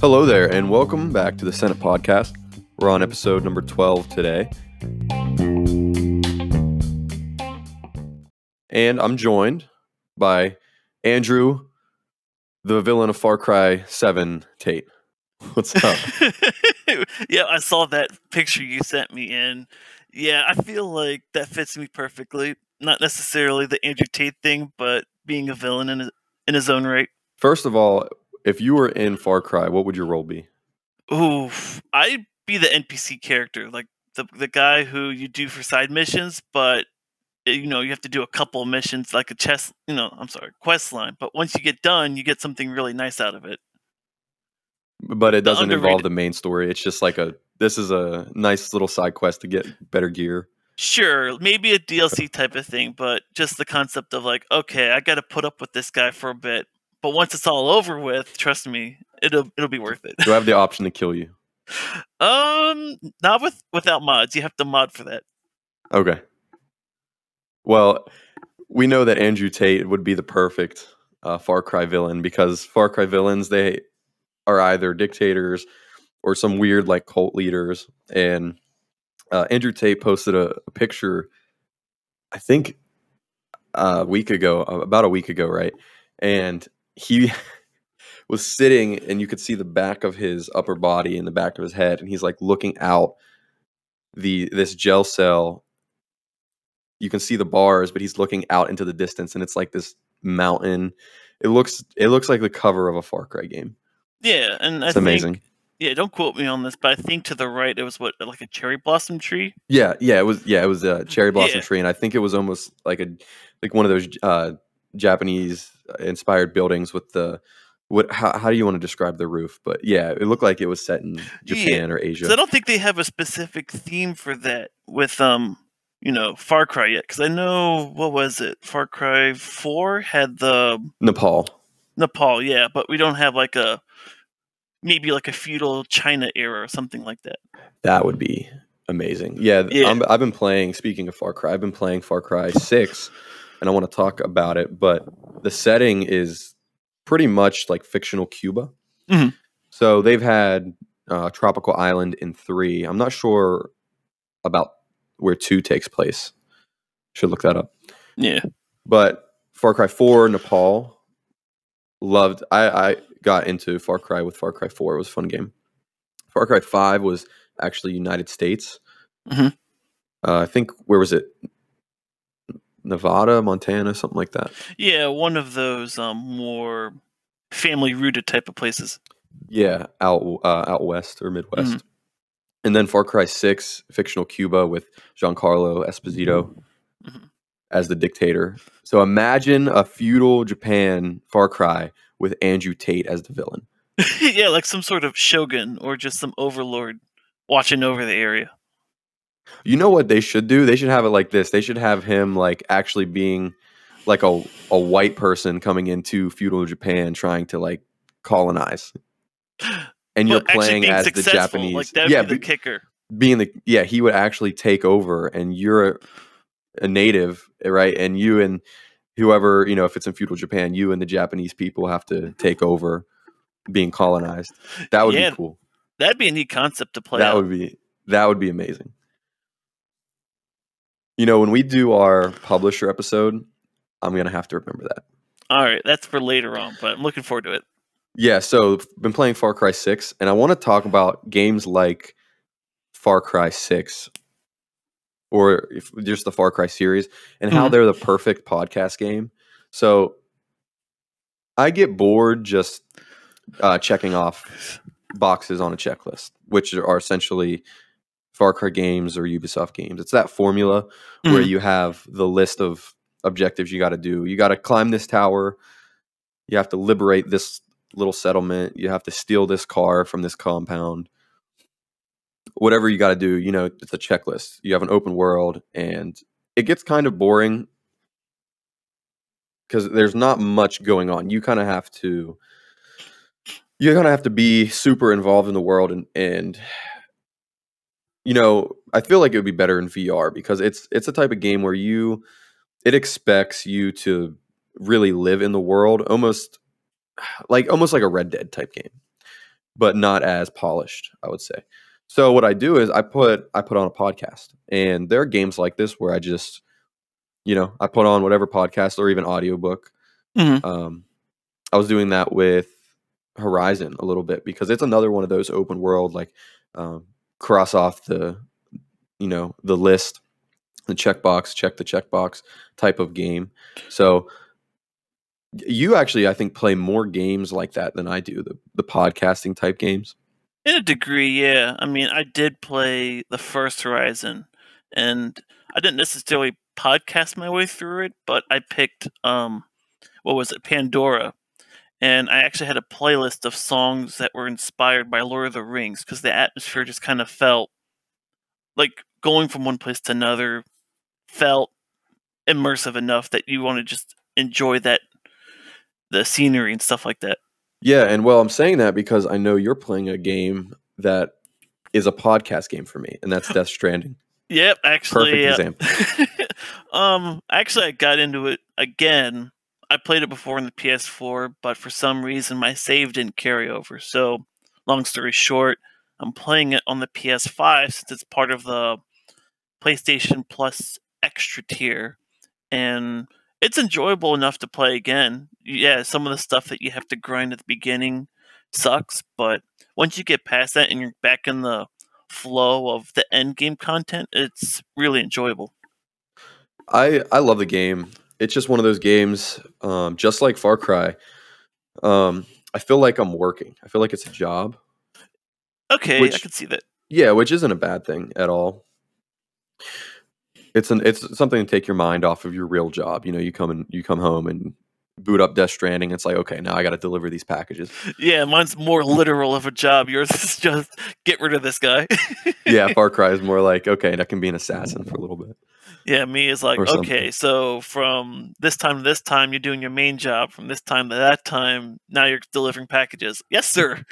Hello there, and welcome back to the Senate Podcast. We're on episode number 12 today. And I'm joined by Andrew, the villain of Far Cry 7, Tate. What's up? yeah, I saw that picture you sent me in. Yeah, I feel like that fits me perfectly. Not necessarily the Andrew Tate thing, but being a villain in his, in his own right. First of all, if you were in Far Cry, what would your role be? Ooh, I'd be the NPC character, like the the guy who you do for side missions, but eh, you know you have to do a couple of missions, like a chest. You know, I'm sorry, quest line. But once you get done, you get something really nice out of it. But it doesn't involve the main story. It's just like a this is a nice little side quest to get better gear. Sure, maybe a DLC type of thing, but just the concept of like, okay, I got to put up with this guy for a bit, but once it's all over with, trust me, it'll it'll be worth it. Do I have the option to kill you? Um, not with without mods. You have to mod for that. Okay. Well, we know that Andrew Tate would be the perfect uh, Far Cry villain because Far Cry villains they are either dictators or some weird like cult leaders. And uh, Andrew Tate posted a, a picture, I think, a week ago, about a week ago, right? And he was sitting, and you could see the back of his upper body and the back of his head, and he's like looking out the this gel cell. You can see the bars but he's looking out into the distance and it's like this mountain. It looks it looks like the cover of a far cry game. Yeah, and I it's think, amazing Yeah, don't quote me on this, but I think to the right it was what like a cherry blossom tree. yeah yeah it was yeah it was a cherry blossom Yeah. tree and i think it was almost like a like one of those uh japanese inspired buildings with the what how, how do you want to describe the roof but yeah it looked like it was set in japan or asia So I don't think they have a specific theme for that with um you know Far Cry yet because I know what was it Far Cry Four had the nepal Nepal, yeah, but we don't have like a maybe like a feudal China era or something like that. That would be amazing. Yeah, Yeah. I'm, I've been playing. Speaking of Far Cry, I've been playing Far Cry Six, and I want to talk about it. But the setting is pretty much like fictional Cuba. Mhm. So they've had uh, Tropical Island in three. I'm not sure about where two takes place. Should look that up. Yeah, But Far Cry Four, Nepal, loved. I, I got into Far Cry with Far Cry Four. It was a fun game. Far Cry Five was actually United States. Mhm. Uh, I think where was it? Nevada, Montana, something like that. yeah, one of those um more family rooted type of places. Yeah, out uh, out west or Midwest. And then Far Cry Six, fictional Cuba with Giancarlo Esposito Mhm. as the dictator. So imagine a feudal Japan Far Cry with Andrew Tate as the villain. yeah, like some sort of shogun or just some overlord watching over the area. You know what they should do? They should have it like this. They should have him like actually being like a a white person coming into feudal Japan trying to like colonize. And you're playing as the Japanese. Like that'd yeah, be the be- kicker. being the yeah, he would actually take over and you're a, a native, right? And you and whoever, you know, if it's in feudal Japan, you and the Japanese people have to take over being colonized. That would Yeah, be cool. That'd be a neat concept to play that out. would be that would be amazing. You know, when we do our publisher episode, I'm gonna have to remember that. All right, that's for later on, but I'm looking forward to it. Yeah, so been playing Far Cry 6 and I want to talk about games like Far Cry 6 or if, just the Far Cry series and how Mhm. they're the perfect podcast game. So I get bored just uh, checking off boxes on a checklist, which are essentially Far Cry games or Ubisoft games. It's that formula where Mhm. you have the list of objectives you got to do. You got to climb this tower. You have to liberate this little settlement. You have to steal this car from this compound. Whatever you got to do, you know, it's a checklist. You have an open world and it gets kind of boring because there's not much going on. You kind of have to you're gonna have to be super involved in the world and and you know i feel like it would be better in vr because it's it's a type of game where you it expects you to really live in the world, almost like almost like a Red Dead type game, but not as polished, I would say. So what I do is I put I put on a podcast, and there are games like this where I just, you know, I put on whatever podcast or even audiobook. Mhm. Um, I was doing that with Horizon a little bit because it's another one of those open world like um, cross off the, you know, the list, the checkbox, check the checkbox type of game. So you actually, I think, play more games like that than I do the the podcasting type games. In a degree, yeah. I mean, I did play the first Horizon, and I didn't necessarily podcast my way through it, but I picked um, what was it, Pandora, and I actually had a playlist of songs that were inspired by Lord of the Rings because the atmosphere just kind of felt like going from one place to another felt immersive enough that you want to just enjoy that the scenery and stuff like that. Yeah, and well, I'm saying that because I know you're playing a game that is a podcast game for me, and that's Death Stranding. Yep, actually, Perfect uh, example. um, actually, I got into it again. I played it before in the PS4, but for some reason my save didn't carry over. So, long story short, I'm playing it on the PS5 since it's part of the PlayStation Plus extra tier, and it's enjoyable enough to play again. Yeah, some of the stuff that you have to grind at the beginning sucks, but once you get past that and you're back in the flow of the end game content, it's really enjoyable. I I love the game. It's just one of those games, um, just like Far Cry. Um, I feel like I'm working. I feel like it's a job. Okay, I can see that. Yeah, which isn't a bad thing at all. It's an it's something to take your mind off of your real job. You know, you come and you come home and boot up Death Stranding. It's like, okay, now I got to deliver these packages. Yeah, mine's more literal of a job. Yours is just get rid of this guy. yeah, Far Cry is more like, okay, I can be an assassin for a little bit. yeah, me is like, okay, so from this time to this time, you're doing your main job. From this time to that time, now you're delivering packages. Yes, sir.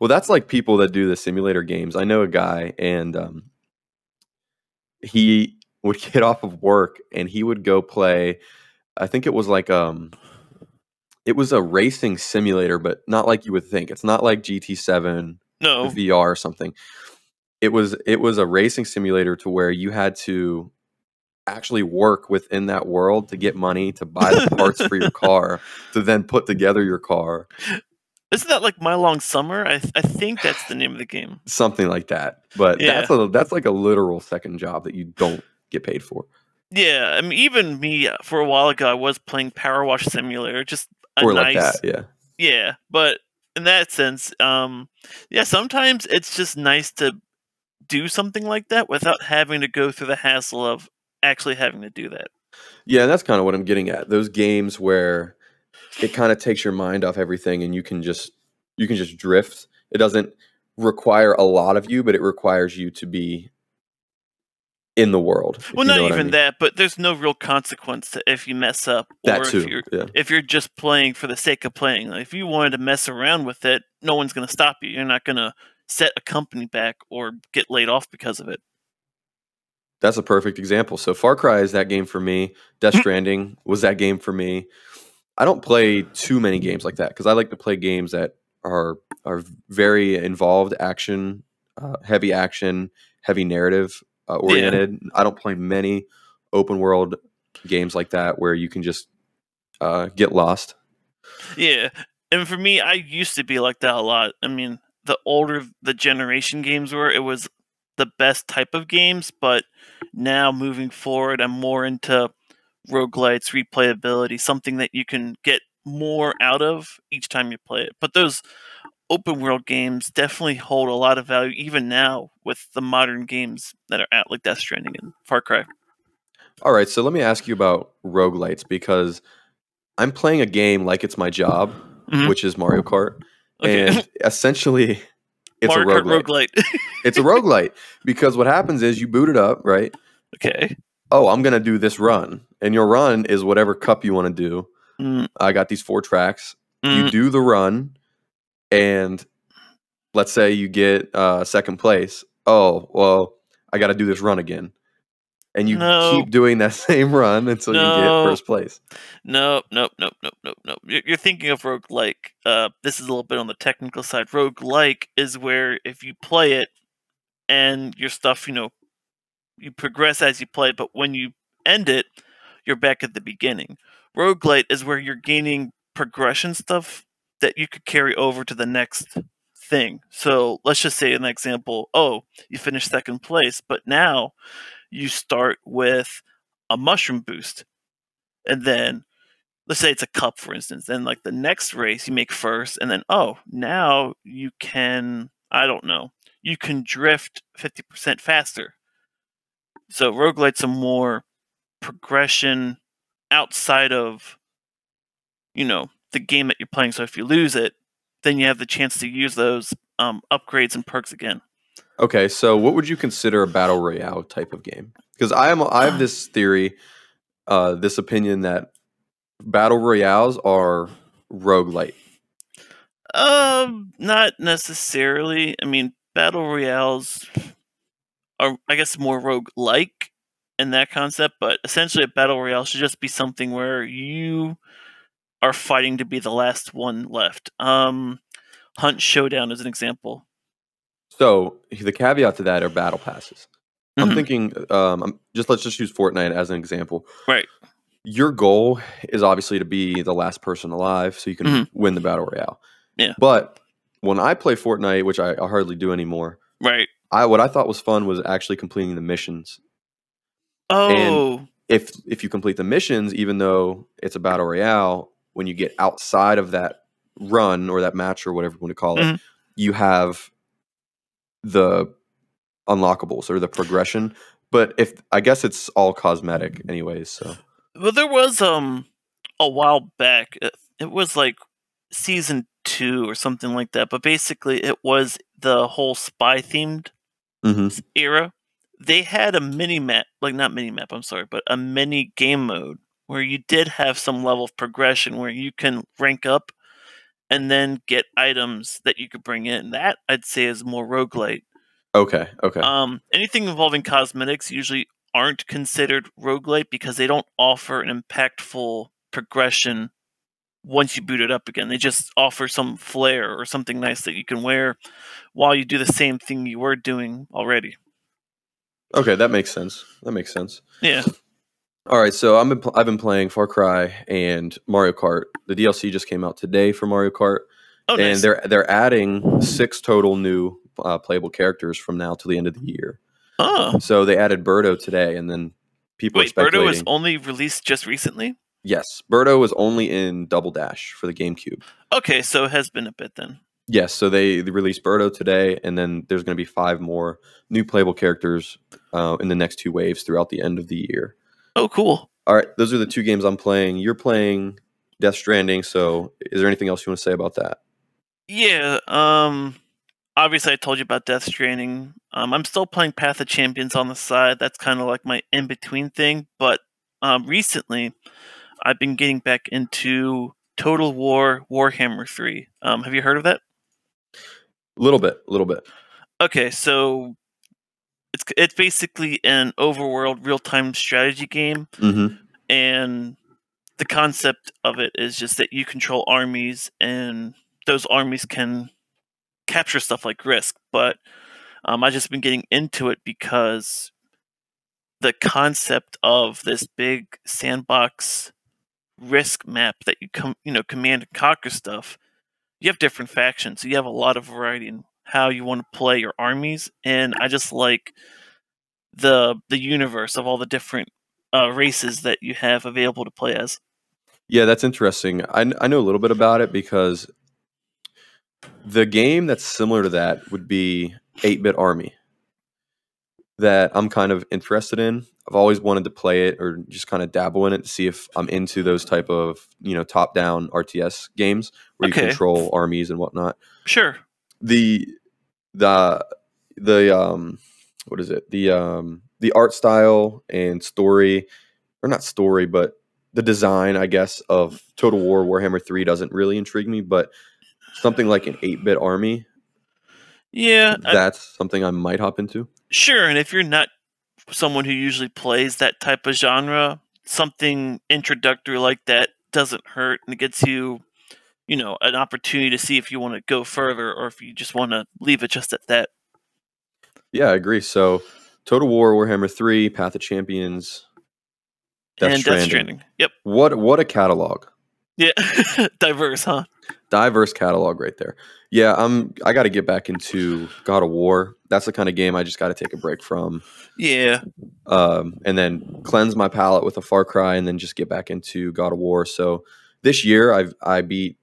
Well, that's like people that do the simulator games. I know a guy, and um, he would get off of work and he would go play. I think it was like um, it was a racing simulator, but not like you would think. It's not like GT7 No. VR or something. It was it was a racing simulator to where you had to actually work within that world to get money to buy the parts for your car to then put together your car Isn't that like My Long Summer? I, I think that's the name of the game. something like that. But Yeah. that's a that's like a literal second job that you don't get paid for. Yeah, I mean, even me uh, for a while ago, I was playing Power Wash Simulator, just a or nice, like that, yeah. yeah. But in that sense, um, yeah, sometimes it's just nice to do something like that without having to go through the hassle of actually having to do that. Yeah, and that's kind of what I'm getting at. Those games where it kind of takes your mind off everything and you can just you can just drift. It doesn't require a lot of you, but it requires you to be in the world. if Well, not what I even mean. that, but there's no real consequence to if you mess up or That if too. you're Yeah. if you're just playing for the sake of playing. Like, if you wanted to mess around with it, no one's going to stop you. You're not going to set a company back or get laid off because of it. That's a perfect example. So Far Cry is that game for me. Death. Stranding was that game for me. I don't play too many games like that because I like to play games that are are very involved, action, uh, heavy action, heavy narrative uh, oriented. I don't play many open world games like that where you can just uh, get lost. Yeah, and for me, I used to be like that a lot. I mean, the older the generation games were, it was the best type of games. But now, moving forward, I'm more into roguelites, replayability, something that you can get more out of each time you play it. But those open world games definitely hold a lot of value, even now with the modern games that are out, like Death Stranding and Far Cry. All right, so let me ask you about roguelites because I'm playing a game like it's my job, Mhm. which is Mario Kart. Okay, And essentially, it's Mario a Kart roguelite. roguelite. It's a roguelite because what happens is you boot it up, right? okay. Oh, I'm going to do this run. And your run is whatever cup you want to do. Mm, I got these four tracks. You mm, do the run, and let's say you get uh, second place. Oh, well, I got to do this run again. and you No. keep doing that same run until you get first place. Nope, nope, nope, nope, nope, nope. You're, you're thinking of roguelike. Uh, this is a little bit on the technical side. Roguelike is where if you play it and your stuff, you know, you progress as you play, but when you end it, you're back at the beginning. Roguelite is where you're gaining progression stuff that you could carry over to the next thing. So let's just say an example, oh, you finished second place, but now you start with a mushroom boost. And then let's say it's a cup for instance then like the next race you make first and then oh now you can i don't know you can drift 50% faster so roguelite's a more progression outside of you know the game that you're playing so if you lose it then you have the chance to use those um, upgrades and perks again Okay, so what would you consider a battle royale type of game? Because I am I have this theory, uh, this opinion that battle royales are roguelite. Um, not necessarily. I mean, battle royales are, I guess, more rogue-like in that concept, but essentially, a battle royale should just be something where you are fighting to be the last one left. Um, Hunt Showdown is an example. So the caveat to that are battle passes. I'm Mhm. thinking, um, I'm, just let's just use Fortnite as an example. Right. Your goal is obviously to be the last person alive, so you can Mhm. win the battle royale. Yeah. But when I play Fortnite, which I, I hardly do anymore, Right. I what I thought was fun was actually completing the missions. Oh, If if you complete the missions, even though it's a battle royale, when you get outside of that run or that match or whatever you want to call it, Mhm. you have the unlockables or the progression. But if I guess it's all cosmetic, anyways. So well, there was um a while back. It, it was like season two or something like that. But basically, it was the whole spy themed Mhm. era, they had a mini map, like not mini map, I'm sorry, but a mini game mode where you did have some level of progression where you can rank up and then get items that you could bring in. That I'd say is more roguelite. okay, okay, Um, anything involving cosmetics usually aren't considered roguelite because they don't offer an impactful progression once you boot it up again. They just offer some flair or something nice that you can wear while you do the same thing you were doing already. okay. That makes sense. That makes sense. Yeah. All right, so I'm been pl- I've been playing Far Cry and Mario Kart. The DLC just came out today for Mario Kart, Oh, and they're they're adding six total new uh, playable characters from now to the end of the year. Oh, So they added Birdo today, and then people wait, Birdo was only released just recently. yes, Birdo was only in Double Dash for the GameCube. Okay, so it has been a bit then. Yes, so they, they released Birdo today, and then there's going to be five more new playable characters uh, in the next two waves throughout the end of the year. Oh, cool. All right, those are the two games I'm playing. You're playing Death Stranding, so is there anything else you want to say about that? Yeah. Um. Obviously, I told you about Death Stranding. Um, I'm still playing Path of Champions on the side. That's kind of like my in between thing. But um, recently, I've been getting back into Total War Warhammer Three. Um, have you heard of that? A little bit, a little bit. Okay, so it's it's basically an overworld real time strategy game. Mm-hmm. and the concept of it is just that you control armies and those armies can capture stuff like risk but um, i just been getting into it because the concept of this big sandbox risk map that you come you know command and conquer stuff you have different factions so you have a lot of variety in how you want to play your armies and i just like the the universe of all the different uh, races that you have available to play as. Yeah, that's interesting. I, I know a little bit about it because the game that's similar to that would be 8 Bit Army that I'm kind of interested in. I've always wanted to play it or just kind of dabble in it to see if I'm into those type of, you know, top down RTS games where Okay. you control armies and whatnot. Sure. The the the um what is it the um the art style and story or not story but the design i guess of total war warhammer 3 doesn't really intrigue me but something like an 8-bit army Yeah, I- that's something i might hop into sure. And if you're not someone who usually plays that type of genre, something introductory like that doesn't hurt and it gets you, you know, an opportunity to see if you want to go further or if you just want to leave it just at that. Yeah, I agree. So, Total War, Warhammer Three, Path of Champions, Death and Stranding. Death Stranding. Yep. What what a catalog! Yeah. Diverse, huh? Diverse catalog right there. Yeah, I'm. I got to get back into God of War. That's the kind of game I just got to take a break from, Yeah. um, and then cleanse my palate with a Far Cry, and then just get back into God of War. So this year, I've I beat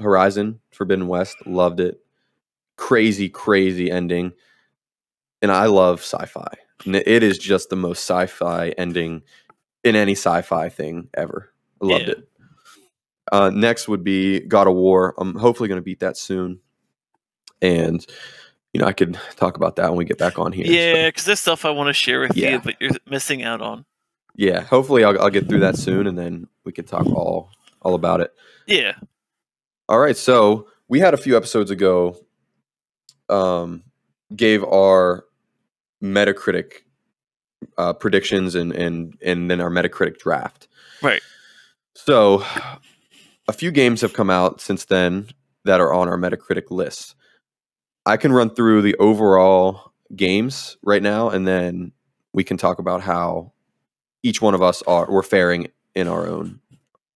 Horizon Forbidden West. Loved it. Crazy, crazy ending, and I love sci-fi. And it is just the most sci-fi ending in any sci-fi thing ever. I loved Yeah. it. Uh, next would be God of War. I'm hopefully going to beat that soon, and you know I could talk about that when we get back on here. Yeah, because there's stuff I want to share with Yeah. you, but you're missing out on. yeah. Hopefully I'll, I'll get through that soon, and then we can talk all all about it. Yeah. All right. So we had a few episodes ago, um, gave our Metacritic uh, predictions and and and then our Metacritic draft. Right. So a few games have come out since then that are on our Metacritic list. I can run through the overall games right now, and then we can talk about how each one of us are we're faring in our own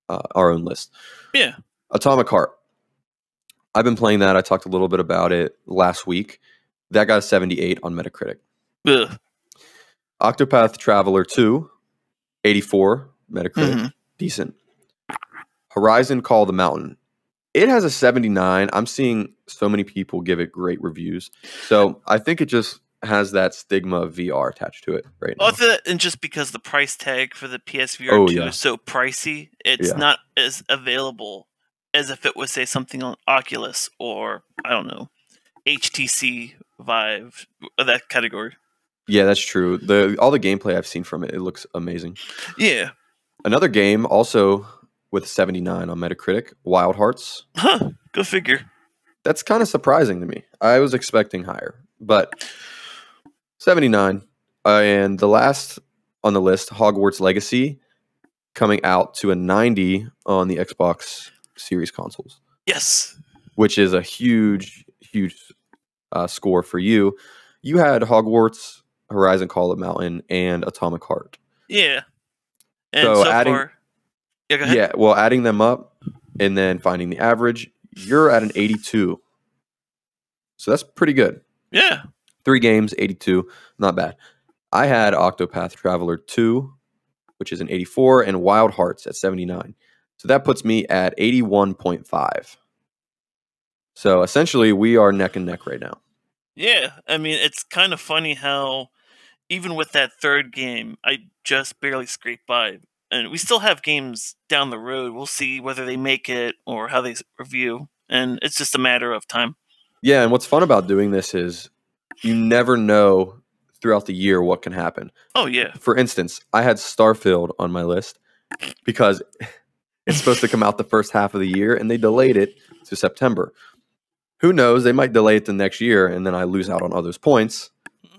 uh, our own list. Yeah. Atomic Heart. I've been playing that. I talked a little bit about it last week. That got a 78 on Metacritic. Ugh. Octopath Traveler 2, 84 Metacritic. Mhm. Decent. Horizon Call the Mountain. It has a 79. I'm seeing so many people give it great reviews. So I think it just has that stigma of VR attached to it right now. Other and just because the price tag for the PSVR Oh, 2 yeah. is so pricey, it's Yeah. not as available as if it was say something on Oculus or I don't know, HTC Vive, uh, that category. Yeah, that's true. The all the gameplay I've seen from it, it looks amazing. Yeah. Another game also with 79 on Metacritic, Wild Hearts. Huh. Go figure. That's kind of surprising to me. I was expecting higher, but 79. Uh, and the last on the list, Hogwarts Legacy, coming out to a 90 on the Xbox Series consoles, Yes. which is a huge, huge uh, score for you. You had Hogwarts, Horizon Call of Mountain, and Atomic Heart. Yeah. And So so, adding- far. Yeah, go ahead. Yeah, well, adding them up and then finding the average, you're at an 82. So that's pretty good. Yeah. Three games, 82. Not bad. I had Octopath Traveler 2, which is an 84, and Wild Hearts at 79. So that puts me at 81.5. So essentially, we are neck and neck right now. Yeah, I mean, it's kind of funny how even with that third game, I just barely scraped by. And we still have games down the road. We'll see whether they make it or how they review. And it's just a matter of time. Yeah, and what's fun about doing this is you never know throughout the year what can happen. Oh, yeah. For instance, I had Starfield on my list because it's supposed to come out the first half of the year and they delayed it to September. Who knows? They might delay it to next year and then I lose out on others' points,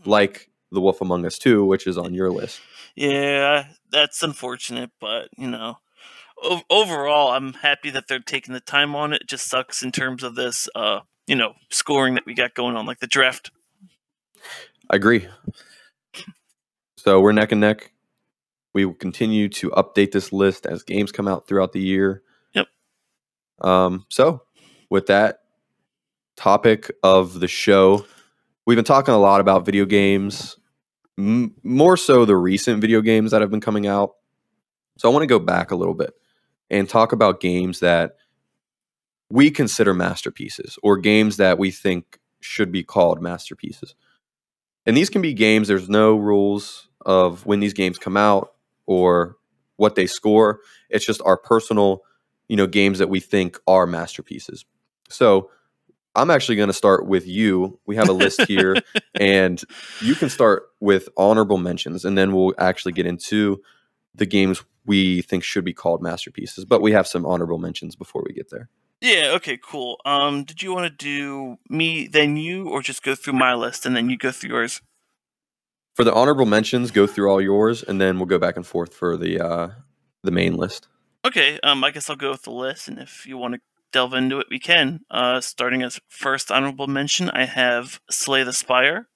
like The Wolf Among Us 2, which is on your list. Yeah, that's unfortunate, but, you know, o- overall, I'm happy that they're taking the time on it. It just sucks in terms of this, uh, you know, scoring that we got going on, like the draft. I agree. So we're neck and neck. We will continue to update this list as games come out throughout the year. Yep. Um, so with that topic of the show, we've been talking a lot about video games, m- more so the recent video games that have been coming out. So I want to go back a little bit and talk about games that we consider masterpieces or games that we think should be called masterpieces. And these can be games, there's no rules of when these games come out or what they score. It's just our personal, you know, games that we think are masterpieces. So I'm actually going to start with you. We have a list here, and you can start with honorable mentions, and then we'll actually get into the games we think should be called masterpieces. But we have some honorable mentions before we get there. Yeah, okay, cool. Um, did you want to do me, then you, or just go through my list and then you go through yours? For the honorable mentions, go through all yours, and then we'll go back and forth for the uh, the main list. Okay, um, I guess I'll go with the list, and if you want to delve into it, we can. Uh, starting as first honorable mention, I have Slay the Spire.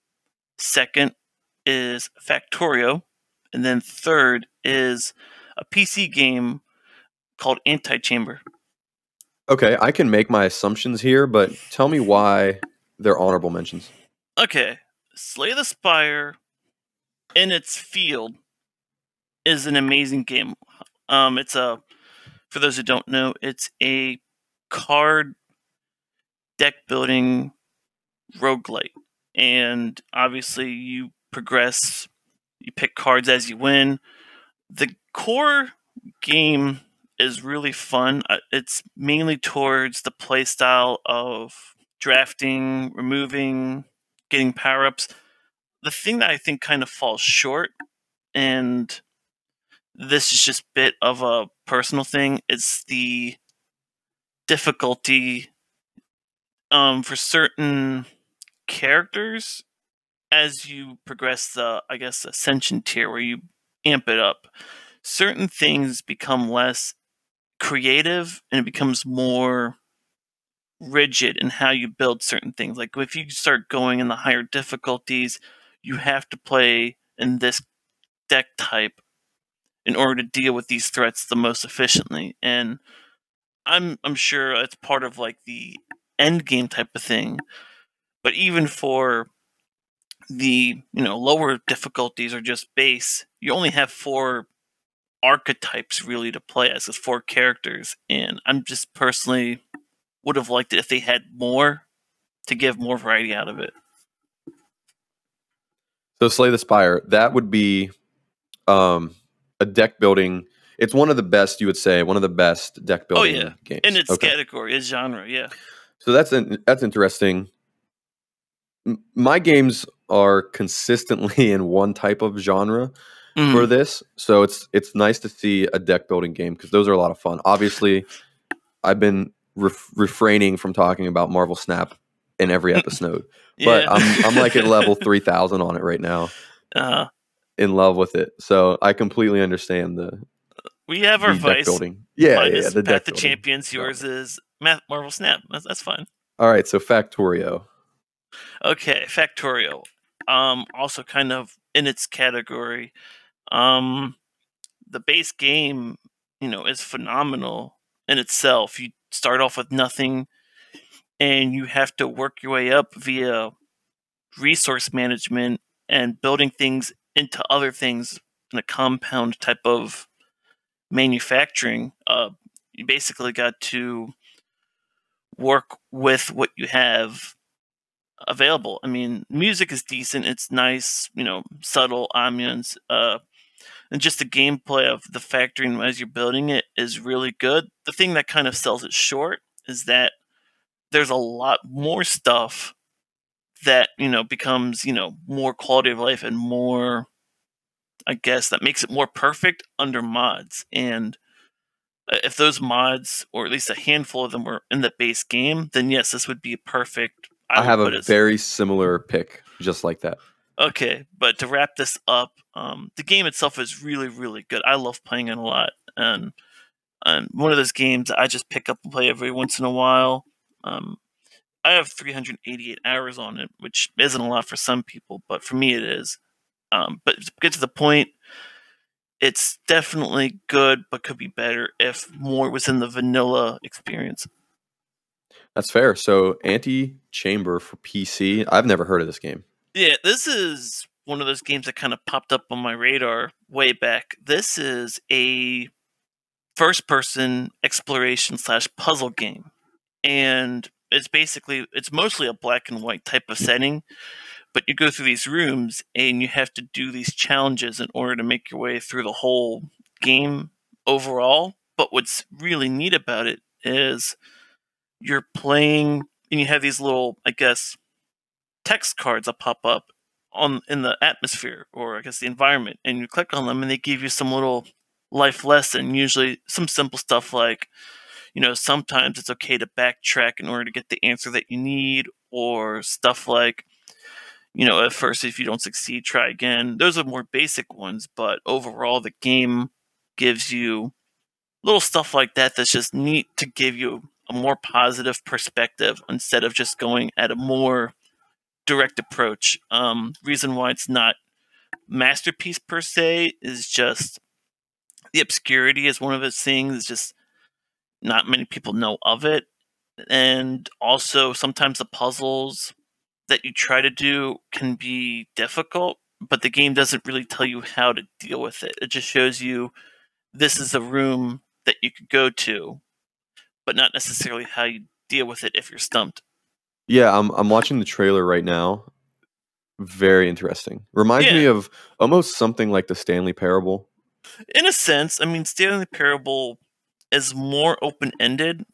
Second is Factorio, and then third is a PC game called Antichamber. Okay, I can make my assumptions here, but tell me why they're honorable mentions. Okay, Slay the Spire in its field is an amazing game. Um, it's a for those who don't know, it's a card deck building roguelite. And obviously you progress, you pick cards as you win. The core game is really fun. Uh, it's mainly towards the playstyle of drafting, removing, getting power ups. The thing that I think kind of falls short, and this is just bit of a personal thing, it's the difficulty um, for certain characters as you progress the, I guess, ascension tier where you amp it up. Certain things become less creative and it becomes more rigid in how you build certain things. Like if you start going in the higher difficulties, you have to play in this deck type in order to deal with these threats the most efficiently. And I'm I'm sure it's part of like the end game type of thing. But even for the you know lower difficulties or just base, you only have four archetypes really to play as, as four characters, and I'm just personally would have liked it if they had more to give more variety out of it. So Slay the Spire, that would be um, a deck building. It's one of the best, you would say, one of the best deck Oh building yeah, games. in its Okay. category, its genre, yeah. So that's in, that's interesting. M- My games are consistently in one type of genre Mhm. for this, so it's it's nice to see a deck building game because those are a lot of fun. Obviously, I've been ref- refraining from talking about Marvel Snap in every episode, but. I'm I'm like at level three thousand on it right now, uh, in love with it. So I completely understand the, we have our vice. building. Yeah, Mine yeah, is the deck building. Champions. Yours is Math Marvel Snap. That's, that's fine. All right, so Factorio. Okay, Factorio. Um, also kind of in its category. Um, the base game, you know, is phenomenal in itself. You start off with nothing, and you have to work your way up via resource management and building things into other things in a compound type of manufacturing. Uh, you basically got to work with what you have available. I mean, music is decent. It's nice, you know, subtle ambience. Uh, and just the gameplay of the factory and as you're building it is really good. The thing that kind of sells it short is that there's a lot more stuff that you know becomes you know more quality of life and more i guess that makes it more perfect under mods and uh, if those mods or at least a handful of them were in the base game then yes this would be perfect I, would have a very similar pick, just like that. Okay, but to wrap this up, um, the game itself is really, really good. I love playing it a lot, and and one of those games I just pick up and play every once in a while. Um, I have 388 hours on it, which isn't a lot for some people, but for me it is. Um, but to get to the point, it's definitely good, but could be better if more was in the vanilla experience. That's fair. So Anti Chamber for PC. I've never heard of this game. Yeah, this is one of those games that kind of popped up on my radar way back. This is a first person exploration slash puzzle game. And it's basically it's mostly a black and white type of setting, but you go through these rooms and you have to do these challenges in order to make your way through the whole game overall. But what's really neat about it is you're playing and you have these little, I guess, text cards that pop up on in the atmosphere or I guess the environment, and you click on them and they give you some little life lesson. Usually, some simple stuff like, you know, sometimes it's okay to backtrack in order to get the answer that you need, or stuff like, you know, at first, if you don't succeed, try again. Those are more basic ones, but overall, the game gives you little stuff like that that's just neat to give you a more positive perspective instead of just going at a more direct approach. Um, reason why it's not masterpiece per se is just the obscurity is one of its things. It's just not many people know of it, and also sometimes the puzzles that you try to do can be difficult, but the game doesn't really tell you how to deal with it. It just shows you this is a room that you could go to, but not necessarily how you deal with it if you're stumped. Yeah, I'm I'm watching the trailer right now. Very interesting. Reminds Yeah. me of almost something like the Stanley Parable. In a sense, I mean, Stanley Parable is more open ended,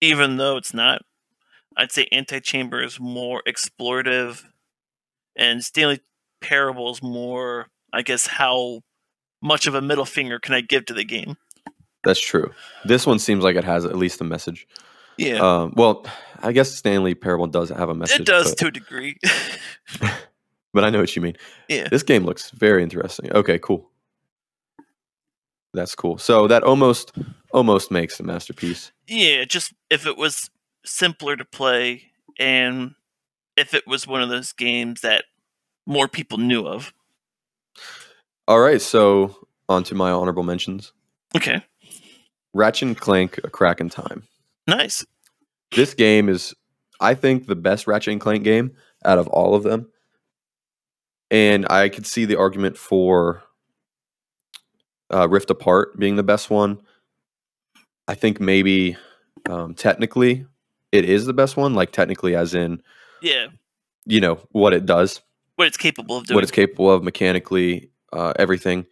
even though it's not. I'd say Antichamber is more explorative, and Stanley Parable is more, I guess, how much of a middle finger can I give to the game? That's true. This one seems like it has at least a message. Yeah, Um, well, I guess Stanley Parable does have a message. it does but, to a degree. but I know what you mean. yeah. This game looks very interesting. Okay, cool. That's cool. So that almost almost makes a masterpiece. Yeah, just if it was simpler to play and if it was one of those games that more people knew of. All right, so on to my honorable mentions. Okay. Ratchet and Clank: A Crack in Time. Nice. This game is, I think, the best Ratchet and Clank game out of all of them. And I could see the argument for uh, Rift Apart being the best one. I think maybe um, technically it is the best one, like technically, as in, Yeah. you know, what it does, What it's capable of doing. what it's capable of mechanically, uh, everything.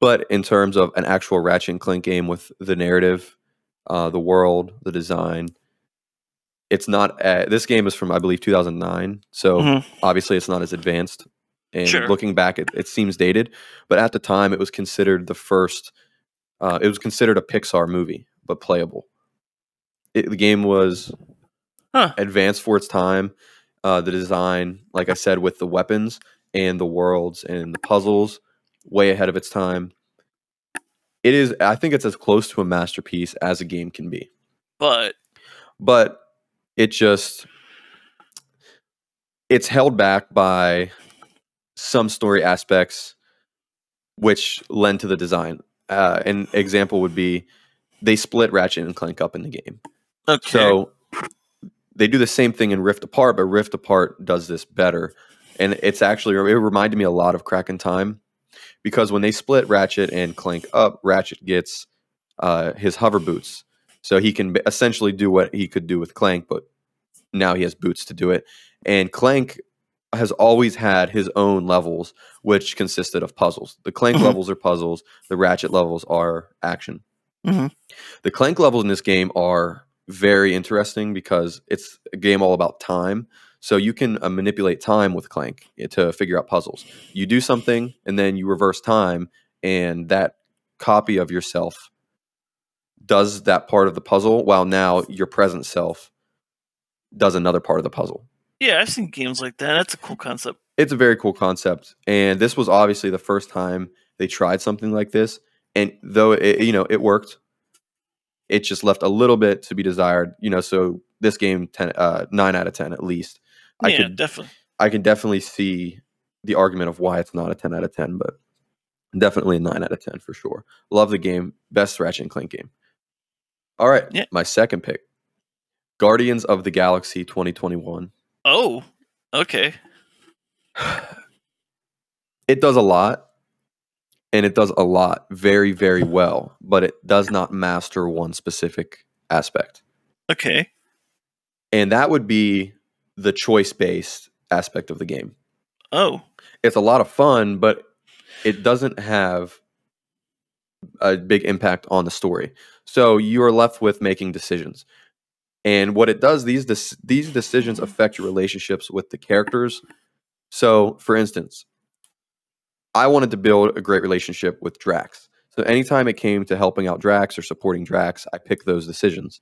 But in terms of an actual Ratchet and Clank game with the narrative, uh, the world, the design, it's not. Uh, this game is from I believe 2009, so Mhm. obviously it's not as advanced. And Sure. looking back, it, it seems dated. But at the time, it was considered the first. Uh, it was considered a Pixar movie, but playable. It, the game was Huh. advanced for its time. Uh, the design, like I said, with the weapons and the worlds and the puzzles, way ahead of its time. It is. I think it's as close to a masterpiece as a game can be But but it just it's held back by some story aspects which lend to the design uh, an example would be they split ratchet and clank up in the game okay. so they do the same thing in rift apart but rift apart does this better and it's actually it reminded me a lot of crack in time because when they split ratchet and clank up ratchet gets uh, his hover boots so he can essentially do what he could do with Clank, but now he has boots to do it. And Clank has always had his own levels, which consisted of puzzles. The Clank levels are puzzles, the Ratchet levels are action. Mhm. The Clank levels in this game are very interesting because it's a game all about time. So you can uh, manipulate time with Clank eh, to figure out puzzles. You do something and then you reverse time, and that copy of yourself does that part of the puzzle while now your present self does another part of the puzzle. yeah, I've seen games like that. That's a cool concept. It's a very cool concept and this was obviously the first time they tried something like this and though it you know it worked it just left a little bit to be desired, you know, so this game 10 uh 9 out of 10 at least. I yeah, could definitely. I can definitely see the argument of why it's not a 10 out of 10, but definitely a 9 out of 10 for sure. Love the game. Best Ratchet and Clank game. All right. Yeah. My second pick Guardians of the Galaxy 2021. Oh, okay. It does a lot, and it does a lot very, very well, but it does not master one specific aspect. Okay. And that would be the choice based aspect of the game. Oh, it's a lot of fun, but it doesn't have a big impact on the story. So you are left with making decisions. And what it does, these dec- these decisions affect your relationships with the characters. So, for instance, I wanted to build a great relationship with Drax. So anytime it came to helping out Drax or supporting Drax, I picked those decisions.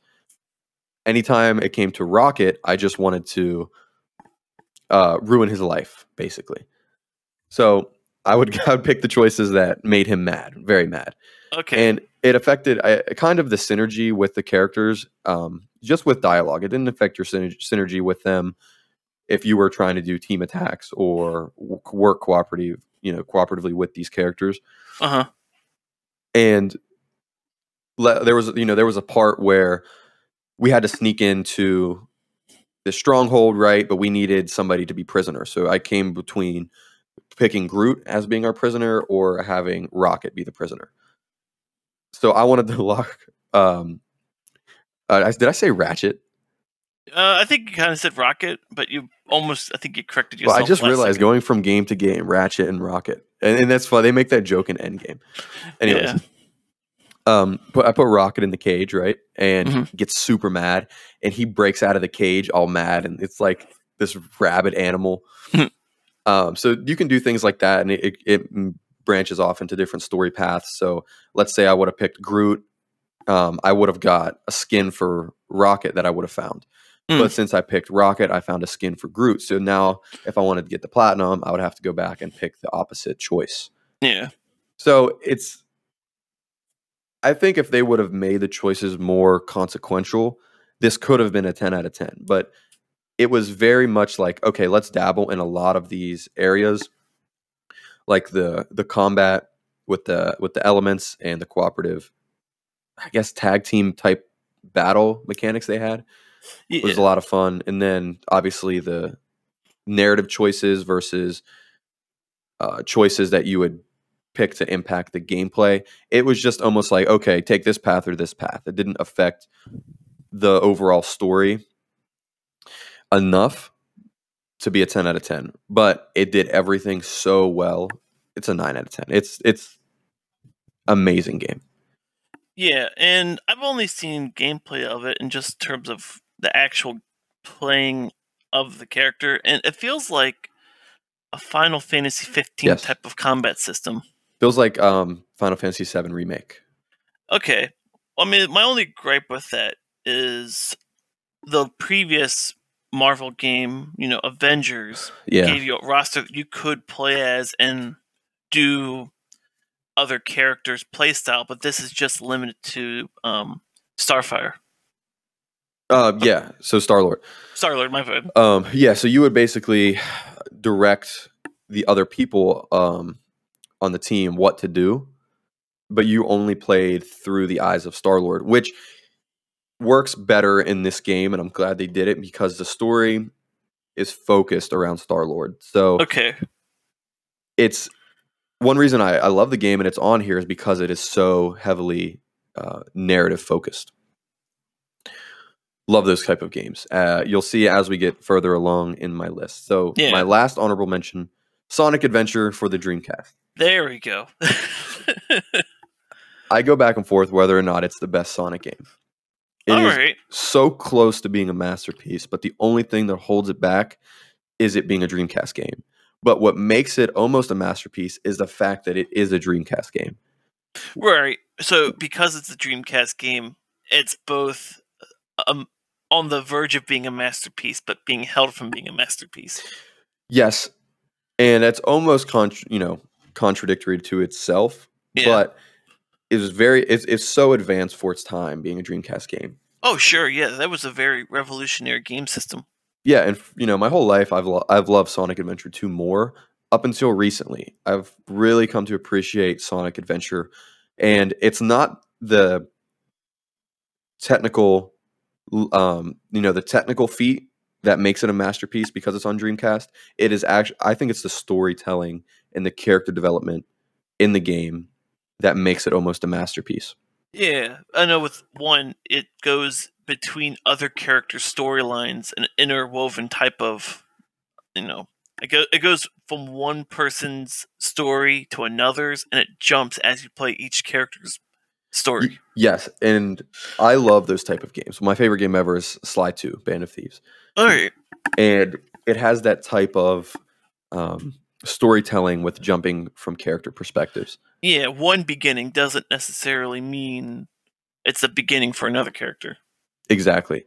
Anytime it came to Rocket, I just wanted to uh, ruin his life, basically. So I would I would pick the choices that made him mad, very mad, Okay. and it affected I, kind of the synergy with the characters, um, just with dialogue. It didn't affect your synergy, synergy with them if you were trying to do team attacks or work cooperative, you know, cooperatively with these characters. Uh huh. and le- there was you know there was a part where we had to sneak into the stronghold right? But we needed somebody to be prisoner. So i came between picking groot as being our prisoner or having rocket be the prisoner. So i wanted to lock um uh, I- did i say ratchet Uh, I think you kind of said Rocket, but you almost I think you corrected well yourself. i just realized second. going from game to game ratchet and rocket and, and that's why they make that joke in endgame anyways Yeah. um but i put rocket in the cage right and Mhm. gets super mad and he breaks out of the cage all mad and it's like this rabid animal Mhm. um so you can do things like that and it, it, it branches off into different story paths so let's say i would have picked groot um i would have got a skin for rocket that i would have found Mm. but since i picked rocket i found a skin for groot so now if i wanted to get the platinum i would have to go back and pick the opposite choice Yeah. so it's I think if they would have made the choices more consequential, this could have been a 10 out of 10. But it was very much like, okay, let's dabble in a lot of these areas. Like the the combat with the with the elements and the cooperative, I guess tag team type battle mechanics they had Yeah. was a lot of fun. And then obviously the narrative choices versus uh, choices that you would pick to impact the gameplay. It was just almost like, okay, take this path or this path. It didn't affect the overall story enough to be a 10 out of 10, but it did everything so well. It's a 9 out of 10. It's it's amazing game. Yeah, and I've only seen gameplay of it in just terms of the actual playing of the character, and it feels like a Final Fantasy 15 Yes. type of combat system. Feels like um Final Fantasy 7 remake. Okay, I mean, my only gripe with that is the previous Marvel game, you know, Avengers, Yeah. gave you a roster that you could play as and do other characters' playstyle, but this is just limited to um, Starfire. Uh yeah, so Star-Lord. Star Lord, my bad. Um, yeah, so you would basically direct the other people um, on the team what to do, but you only played through the eyes of Star Lord, which works better in this game, and I'm glad they did it because the story is focused around Star Lord. So Okay. it's one reason I, I love the game and it's on here is because it is so heavily uh, narrative focused. Love those type of games. Uh, you'll see as we get further along in my list. So Yeah. my last honorable mention: Sonic Adventure for the Dreamcast. There we go. I go back and forth whether or not it's the best Sonic game. It All is right. so close to being a masterpiece, but the only thing that holds it back is it being a Dreamcast game. But what makes it almost a masterpiece is the fact that it is a Dreamcast game. Right. So because it's a Dreamcast game, it's both um, on the verge of being a masterpiece, but being held from being a masterpiece. Yes, and that's almost contr you know contradictory to itself, Yeah. but it was very it's, it's so advanced for its time being a Dreamcast game. Oh, sure. Yeah, that was a very revolutionary game system. Yeah, and you know my whole life I've lo- I've loved Sonic Adventure 2 more up until recently. I've really come to appreciate Sonic Adventure and it's not the technical um you know the technical feat that makes it a masterpiece because it's on Dreamcast. It is actually I think it's the storytelling and the character development in the game that makes it almost a masterpiece. Yeah, I know. With one, it goes between other characters' storylines, an interwoven type of, you know, it, go, it goes from one person's story to another's, and it jumps as you play each character's story. Yes, and I love those type of games. My favorite game ever is Sly 2, Band of Thieves. All right. and it has that type of um, storytelling with jumping from character perspectives. Yeah, one beginning doesn't necessarily mean it's the beginning for another character. Exactly,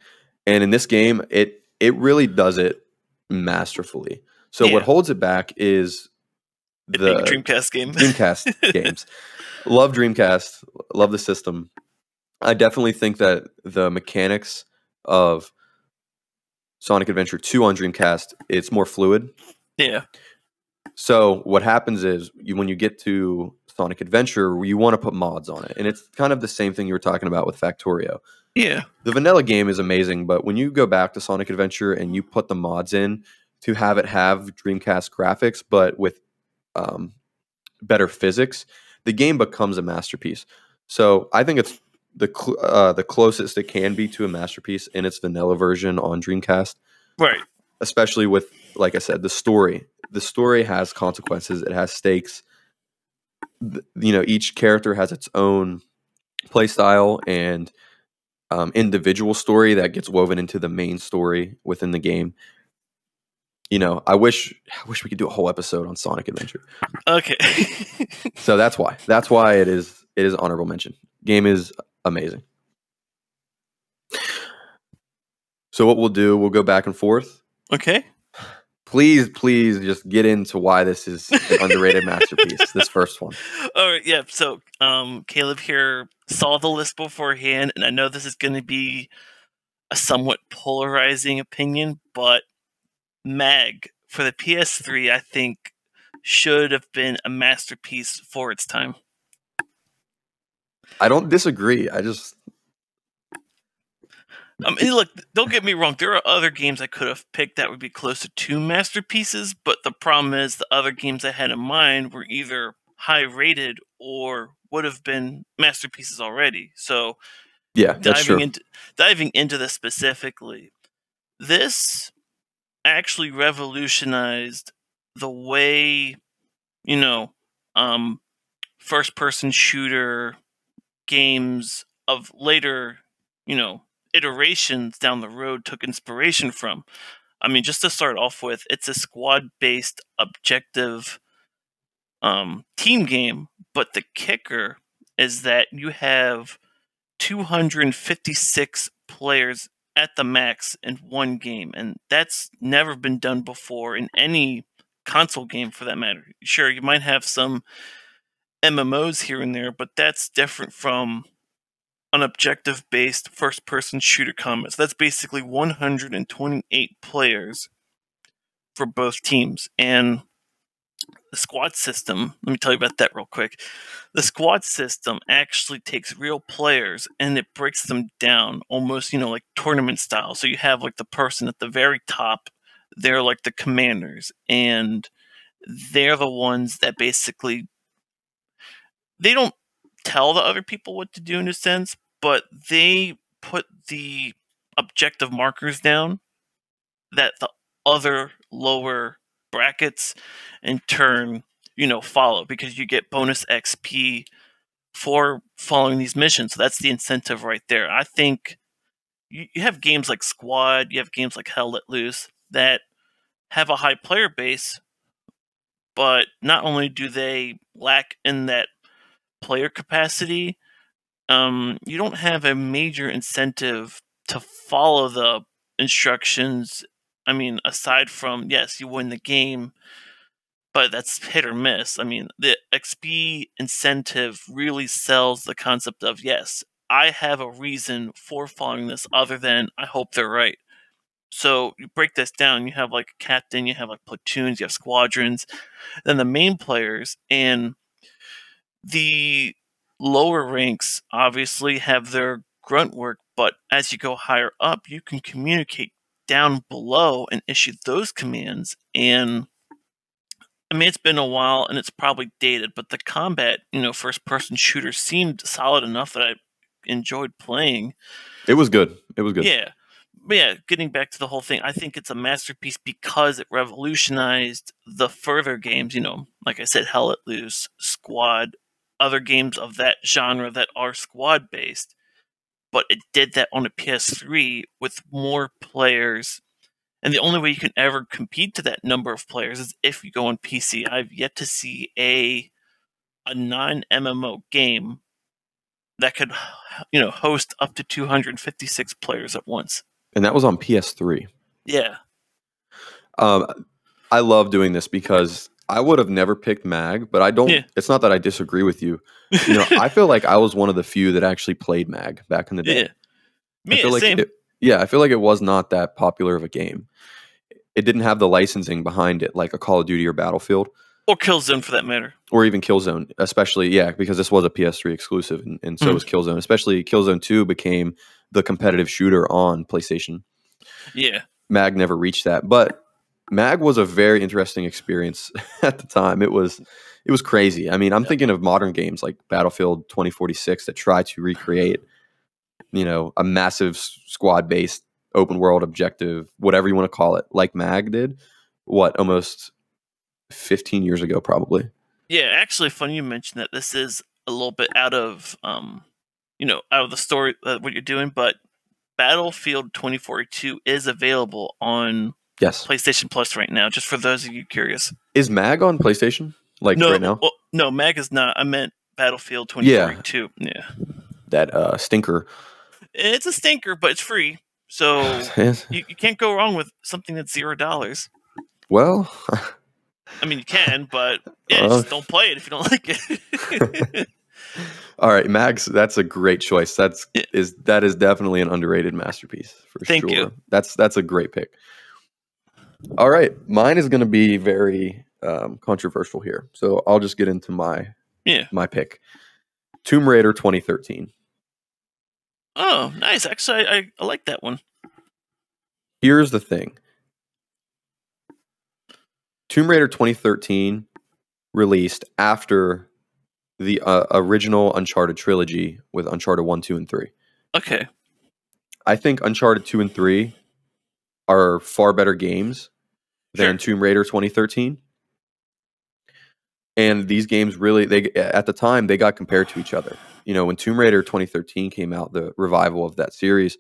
and in this game, it it really does it masterfully. So Yeah. what holds it back is the Dreamcast game. Dreamcast games. Love Dreamcast. Love the system. I definitely think that the mechanics of Sonic Adventure 2 on Dreamcast, it's more fluid. yeah. So what happens is you when you get to Sonic Adventure, you want to put mods on it. And it's kind of the same thing you were talking about with Factorio. Yeah. The vanilla game is amazing, but when you go back to Sonic Adventure and you put the mods in to have it have Dreamcast graphics, but with um, better physics, the game becomes a masterpiece. So I think it's the cl- uh, the closest it can be to a masterpiece in its vanilla version on Dreamcast, Right. especially with, like I said, the story. The story has consequences. It has stakes. Th- You know, each character has its own play style and um, individual story that gets woven into the main story within the game. You know, I wish I wish we could do a whole episode on Sonic Adventure. Okay. So that's why. That's why it is it is honorable mention. Game is amazing. So what we'll do, we'll go back and forth. okay. Please, please just get into why this is an underrated masterpiece. This first one. All right. Yeah. So, um, Caleb here saw the list beforehand, and I know this is going to be a somewhat polarizing opinion, but Mag for the PS3, I think, should have been a masterpiece for its time. I don't disagree. I just I mean, look, don't get me wrong. There are other games I could have picked that would be closer to masterpieces, but the problem is the other games I had in mind were either high rated or would have been masterpieces already. So yeah, that's diving true. into diving into this specifically, this actually revolutionized the way you know um, first person shooter games of later you know iterations down the road took inspiration from. I mean, just to start off with, it's a squad based objective um, team game, but the kicker is that you have 256 players at the max in one game, and that's never been done before in any console game for that matter. Sure, you might have some MMOs here and there, but that's different from an objective based first person shooter combat. So that's basically 128 players for both teams. And the squad system, let me tell you about that real quick. The squad system actually takes real players and it breaks them down almost, you know, like tournament style. So you have like the person at the very top, they're like the commanders, and they're the ones that basically they don't tell the other people what to do in a sense, but they put the objective markers down that the other lower brackets in turn, you know, follow because you get bonus XP for following these missions. So that's the incentive right there. I think you, you have games like Squad, you have games like Hell Let Loose that have a high player base, but not only do they lack in that player capacity, um, you don't have a major incentive to follow the instructions. I mean, aside from yes, you win the game, but that's hit or miss. I mean, the XP incentive really sells the concept of yes, I have a reason for following this other than I hope they're right. So you break this down, you have like a captain, you have like platoons, you have squadrons, then the main players, and the lower ranks obviously have their grunt work, but as you go higher up, you can communicate down below and issue those commands. And I mean, it's been a while and it's probably dated, but the combat, you know, first person shooter seemed solid enough that I enjoyed playing. It was good. It was good. Yeah. But yeah, getting back to the whole thing, I think it's a masterpiece because it revolutionized the further games, you know, like I said, Hell Let Loose, Squad, other games of that genre that are squad based. But it did that on a PS3 with more players. And the only way you can ever compete to that number of players is if you go on PC. I've yet to see a a non MMO game that could, you know, host up to 256 players at once. And that was on PS3. Yeah. Um, I love doing this because I would have never picked Mag, but I don't. Yeah. It's not that I disagree with you. You know, I feel like I was one of the few that actually played Mag back in the day. Yeah. Me, I feel like same. It, yeah, I feel like it was not that popular of a game. It didn't have the licensing behind it like a Call of Duty or Battlefield or Killzone for that matter. or even Killzone, especially yeah, because this was a PS3 exclusive, and, and so Mhm. was Killzone. Especially Killzone Two became the competitive shooter on PlayStation. Yeah. Mag never reached that, but Mag was a very interesting experience at the time. It was it was crazy. I mean, I'm Yeah. thinking of modern games like Battlefield 2046 that try to recreate, you know, a massive squad based open world objective, whatever you want to call it, like Mag did. What almost 15 years ago, probably. Yeah, actually, funny you mentioned that. This is a little bit out of, um, you know, out of the story uh, what you're doing, but Battlefield 2042 is available on Yes. PlayStation Plus right now. Just for those of you curious. Is Mag on PlayStation? Like no, right now? well, no, Mag is not. I meant Battlefield Yeah. 2042. Yeah. That uh, stinker. it's a stinker, but it's free, so you, you can't go wrong with something that's zero dollars. well, I mean, you can, but yeah, Uh, just don't play it if you don't like it. all right, Mags. That's a great choice. That's Yeah. is that is definitely an underrated masterpiece for Thank sure. you. That's that's a great pick. All right, mine is going to be very um, controversial here, so I'll just get into my yeah. my pick. Tomb Raider 2013. Oh, nice. Actually, I, I, like that one. Here's the thing. Tomb Raider 2013 released after the uh, original Uncharted trilogy with Uncharted 1, 2, and 3. Okay. I think Uncharted 2 and 3 are far better games than Tomb Raider 2013. And these games really they at the time they got compared to each other. You know, when Tomb Raider 2013 came out, the revival of that series,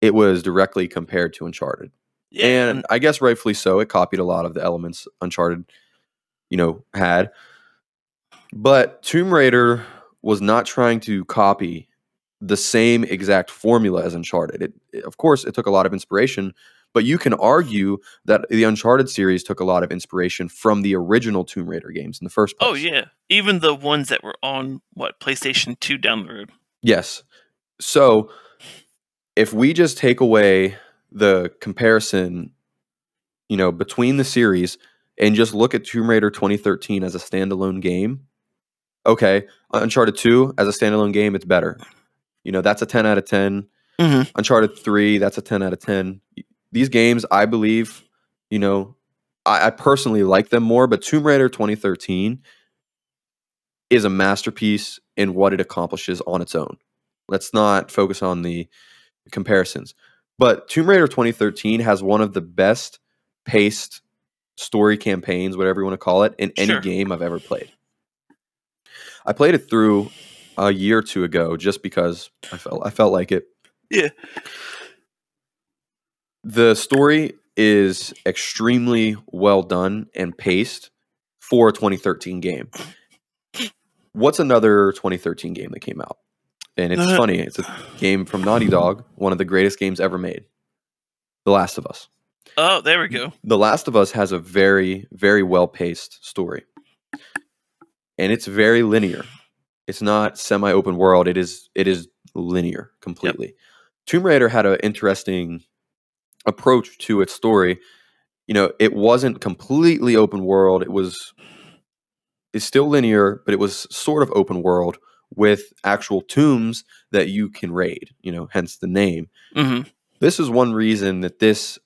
it was directly compared to Uncharted. Yeah. and I guess rightfully so. It copied a lot of the elements Uncharted, you know, had. But Tomb Raider was not trying to copy the same exact formula as Uncharted. It, it- of course, it took a lot of inspiration, but you can argue that the Uncharted series took a lot of inspiration from the original Tomb Raider games in the first place. oh yeah, even the ones that were on what PlayStation Two down the road. Yes. So if we just take away the comparison, you know, between the series and just look at Tomb Raider 2013 as a standalone game, okay, Uncharted 2 as a standalone game, it's better. You know, that's a 10 out of 10. Mhm. Uncharted 3, that's a 10 out of 10. These games, I believe, you know, I, I personally like them more, but Tomb Raider 2013 is a masterpiece in what it accomplishes on its own. Let's not focus on the comparisons. But Tomb Raider 2013 has one of the best paced story campaigns, whatever you want to call it, in any Sure. game I've ever played. I played it through a year or two ago just because I felt I felt like it. Yeah. The story is extremely well done and paced for a 2013 game. What's another 2013 game that came out? And it's Uh, funny, it's a game from Naughty Dog, one of the greatest games ever made. The Last of Us. Oh, there we go. The Last of Us has a very, very well paced story. And it's very linear. It's not semi open world. It is it is linear completely. Tomb Raider had an interesting approach to its story. You know, it wasn't completely open world. It was it's still linear, but it was sort of open world with actual tombs that you can raid, you know, hence the name hmm this is one reason that this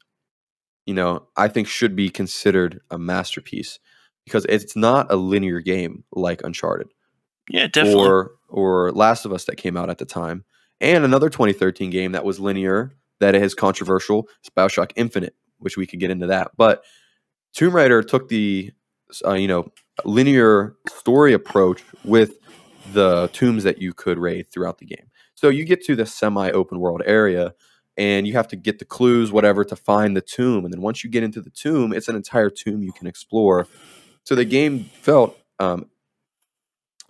you know i think should be considered a masterpiece because it's not a linear game like uncharted Yeah, definitely. or or last of us that came out at the time and another 2013 game that was linear that is controversial is bioshock infinite which we could get into that. But tomb raider took the uh, you know linear story approach with the tombs that you could raid throughout the game. So you get to the semi open world area and you have to get the clues whatever to find the tomb. And then once you get into the tomb it's an entire tomb you can explore. So the game felt um,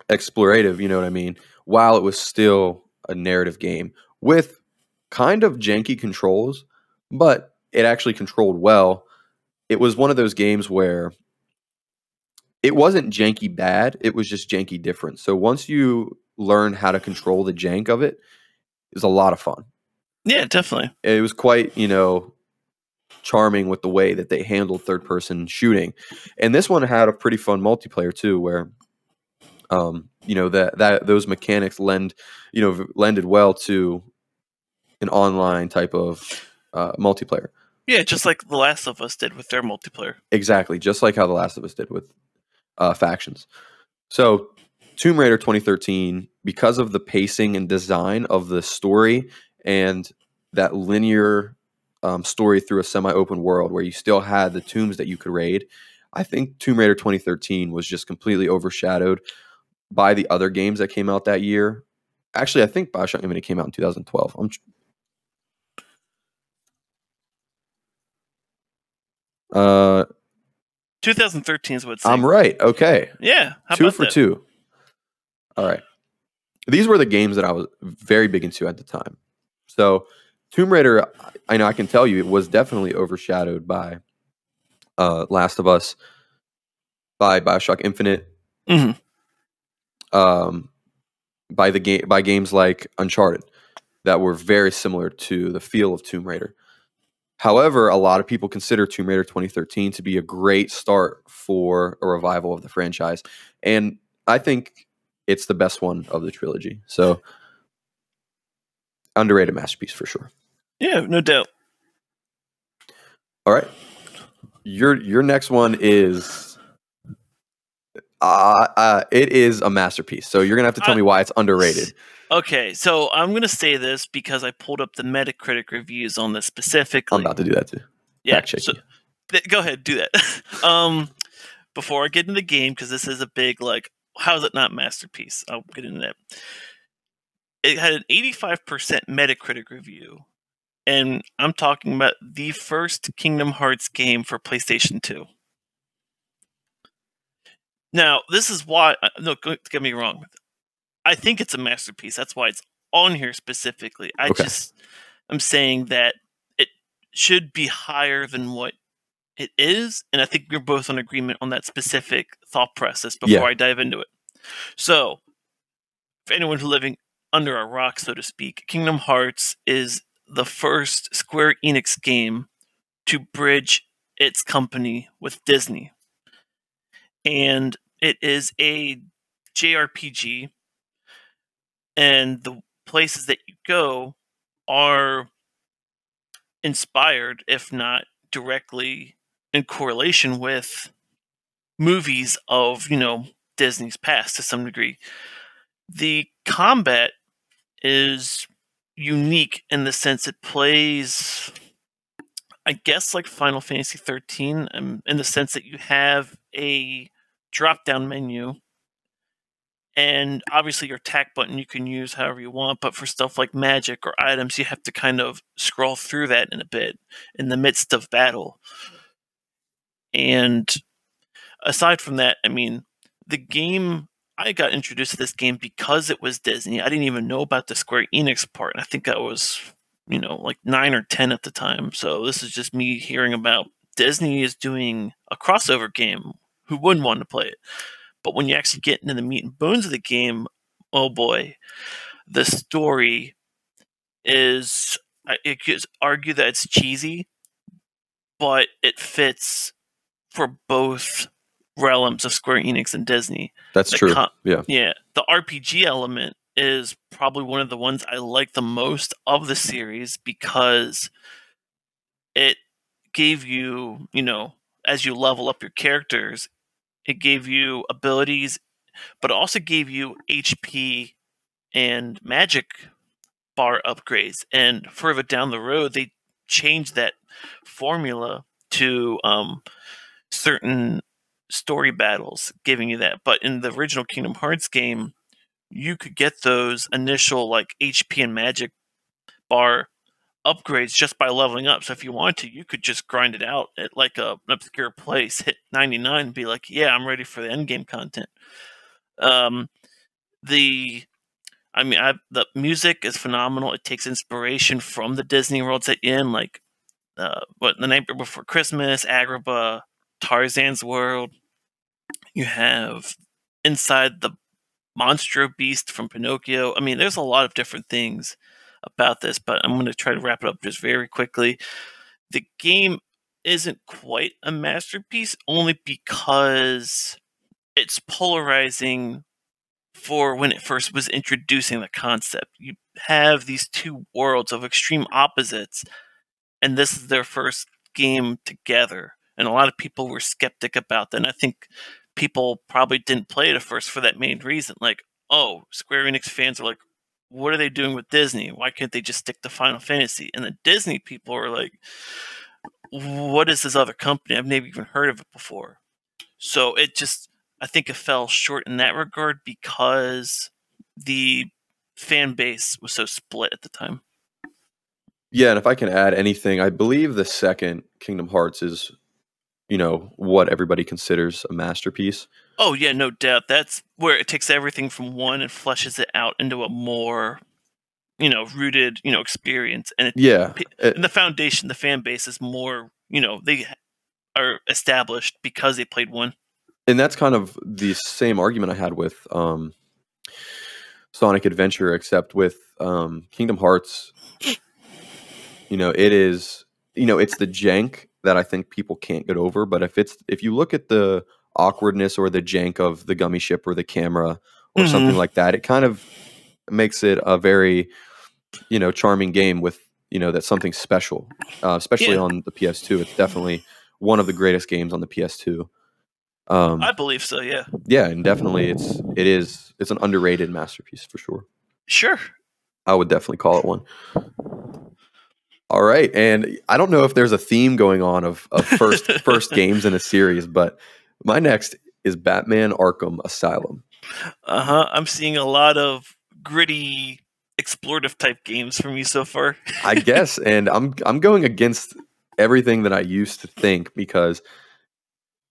explorative you know what i mean while it was still a narrative game with kind of janky controls but it actually controlled well it was one of those games where it wasn't janky bad, it was just janky different. So once you learn how to control the jank of it, it was a lot of fun. Yeah, definitely. It was quite, you know, charming with the way that they handled third person shooting. And this one had a pretty fun multiplayer too, where um, you know, that that those mechanics lend, you know, lended well to an online type of uh, multiplayer. Yeah, just like The Last of Us did with their multiplayer. Exactly, just like how The Last of Us did with uh, factions. So, Tomb Raider 2013, because of the pacing and design of the story and that linear um, story through a semi-open world where you still had the tombs that you could raid, I think Tomb Raider 2013 was just completely overshadowed by the other games that came out that year. Actually, I think Bioshock Infinite came out in 2012. I'm uh 2013 is what I'm right. Okay. Yeah. two for that? two. All right. These were the games that I was very big into at the time. So Tomb Raider, I know I can tell you, it was definitely overshadowed by uh, Last of Us, by Bioshock Infinite, Mhm. um, by the game by games like Uncharted, that were very similar to the feel of Tomb Raider. However, a lot of people consider Tomb Raider 2013 to be a great start for a revival of the franchise, and I think it's the best one of the trilogy. So, underrated masterpiece for sure. Yeah, no doubt. All right. Your your next one is uh, uh it is a masterpiece. So you're going to have to tell me why it's underrated. Okay, so I'm gonna say this because I pulled up the Metacritic reviews on this specifically. I'm about to do that too. yeah, check so, th- go ahead, do that. um, before I get into the game, because this is a big like, how is it not masterpiece? I'll get into that. It had an 85% Metacritic review, and I'm talking about the first Kingdom Hearts game for PlayStation 2. Now, this is why. uh, No, get me wrong. I think it's a masterpiece. That's why it's on here specifically. I Okay. just am saying that it should be higher than what it is, and I think we're both on agreement on that specific thought process before Yeah. I dive into it. So, for anyone who's living under a rock, so to speak, Kingdom Hearts is the first Square Enix game to bridge its company with Disney. And it is a JRPG, and the places that you go are inspired, if not directly in correlation with movies of, you know, Disney's past to some degree. The combat is unique in the sense it plays I guess like Final Fantasy 13 um, in the sense that you have a drop down menu and obviously your attack button you can use however you want but for stuff like magic or items you have to kind of scroll through that in a bit in the midst of battle. And aside from that i mean the game i got introduced to this game because it was disney. I didn't even know about the square enix part and i think i was you know like 9 or 10 at the time. So this is just me hearing about disney is doing a crossover game. Who wouldn't want to play it but when you actually get into the meat and bones of the game, oh boy, the story is. Uh, I it could argue that it's cheesy, but it fits for both realms of Square Enix and Disney. That's The true. com- yeah. Yeah, the RPG element is probably one of the ones I like the most of the series because it gave you, you know, as you level up your characters, it gave you abilities, but also gave you HP and magic bar upgrades. And further down the road, they changed that formula to um, certain story battles, giving you that. But in the original Kingdom Hearts game, you could get those initial like HP and magic bar upgrades just by leveling up. So if you wanted to, you could just grind it out at like a, an obscure place, hit 99 and be like, yeah, I'm ready for the end game content. Um, the I mean, I, the music is phenomenal. It takes inspiration from the Disney worlds that you're in, like uh, what the Nightmare Before Christmas, Agrabah, Tarzan's World. You have inside the Monstro Beast from Pinocchio. I mean, there's a lot of different things about this, but I'm going to try to wrap it up just very quickly. The game isn't quite a masterpiece only because it's polarizing for when it first was introducing the concept. You have these two worlds of extreme opposites, and this is their first game together. And a lot of people were skeptic about that. And I think people probably didn't play it at first for that main reason. Like, oh, Square Enix fans are like, what are they doing with Disney? Why can't they just stick to Final Fantasy? And the Disney people are like, what is this other company? I've never even heard of it before. So it just, I think it fell short in that regard because the fan base was so split at the time. Yeah, and if I can add anything, I believe the second Kingdom Hearts is, you know, what everybody considers a masterpiece. Oh yeah, no doubt. That's where it takes everything from one and fleshes it out into a more, you know, rooted, you know, experience. And it, Yeah, it- and the foundation, the fan base is more, you know, they are established because they played one. and that's kind of the same argument I had with um, Sonic Adventure, except with um, Kingdom Hearts. You know, it is you know it's the jank that I think people can't get over. But if it's if you look at the awkwardness or the jank of the gummy ship or the camera or something like that, it kind of makes it a very you know charming game with you know that's something special, uh, especially Yeah. on the PS2. It's definitely one of the greatest games on the PS2. Um, I believe so. Yeah, yeah, and definitely it's it is it's an underrated masterpiece for sure. sure. I would definitely call it one. All right, and I don't know if there's a theme going on of, of first first games in a series, but my next is Batman Arkham Asylum. Uh huh. I'm seeing a lot of gritty, explorative type games from you so far. I guess, and I'm I'm going against everything that I used to think because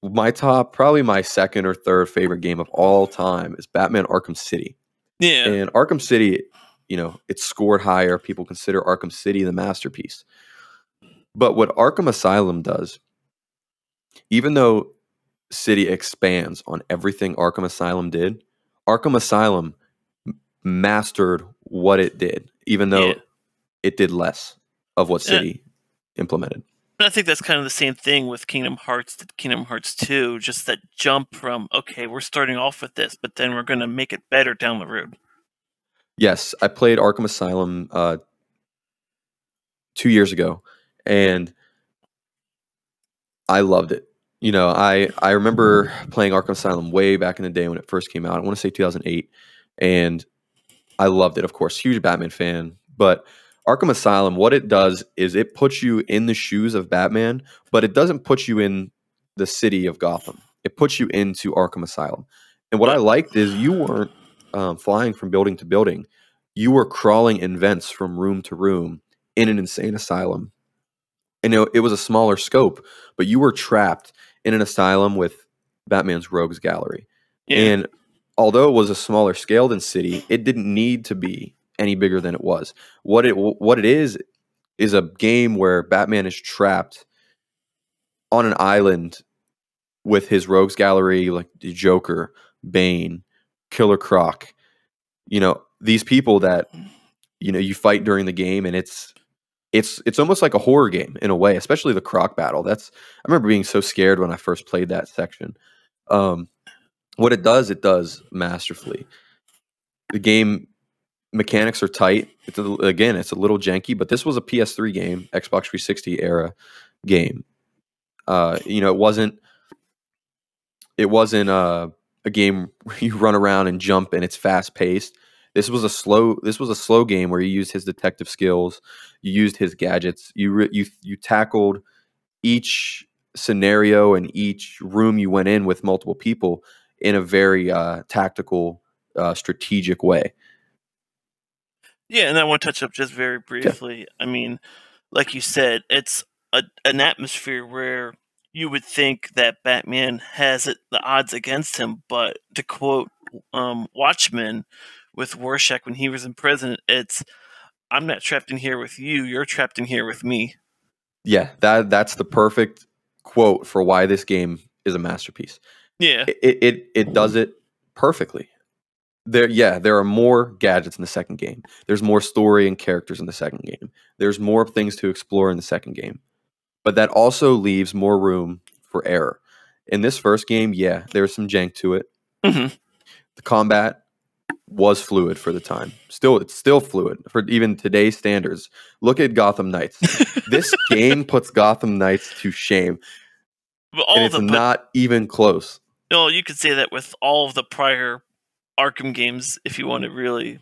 my top, probably my second or third favorite game of all time is Batman Arkham City. Yeah. And Arkham City, you know, it's scored higher. People consider Arkham City the masterpiece. But what Arkham Asylum does, even though City expands on everything Arkham Asylum did, Arkham Asylum mastered what it did, even though Yeah. it did less of what Yeah. City implemented. And I think that's kind of the same thing with Kingdom Hearts Kingdom Hearts 2, just that jump from, okay, we're starting off with this, but then we're going to make it better down the road. Yes, I played Arkham Asylum uh, two years ago, and I loved it. You know, I I remember playing Arkham Asylum way back in the day when it first came out. I want to say 2008, and I loved it. Of course, huge Batman fan, but Arkham Asylum, what it does is it puts you in the shoes of Batman, but it doesn't put you in the city of Gotham. It puts you into Arkham Asylum. And what I liked is you weren't um, flying from building to building. You were crawling in vents from room to room in an insane asylum. And it, it was a smaller scope, but you were trapped in an asylum with Batman's Rogues Gallery. Yeah. And although it was a smaller scale than City, it didn't need to be any bigger than it was. What it what it is is a game where Batman is trapped on an island with his Rogues Gallery, like the Joker, Bane, Killer Croc. You know these people that you know you fight during the game, and it's it's it's almost like a horror game in a way, especially the Croc battle. That's I remember being so scared when I first played that section. Um, what it does, it does masterfully. The game mechanics are tight. It's a, again, it's a little janky, but this was a PS3 game, Xbox 360 era game. Uh, you know, it wasn't it wasn't uh, a game you run around and jump and it's fast paced. This was a slow. This was a slow game where you used his detective skills, you used his gadgets, you re, you you tackled each scenario and each room you went in with multiple people in a very uh, tactical, uh, strategic way. Yeah, and I want to touch up just very briefly. I mean, like you said, it's a, an atmosphere where you would think that Batman has it, the odds against him, but to quote um, Watchmen with Rorschach when he was in prison, it's I'm not trapped in here with you, you're trapped in here with me. Yeah, that that's the perfect quote for why this game is a masterpiece. Yeah. It it it does it perfectly. There yeah, there are more gadgets in the second game. There's more story and characters in the second game. There's more things to explore in the second game. But that also leaves more room for error. In this first game, yeah, there's some jank to it. hmm The combat was fluid for the time. Still, it's still fluid for even today's standards. Look at Gotham Knights. this game puts Gotham Knights to shame, But all and it's the not even close. no, you could say that with all of the prior Arkham games if you want to really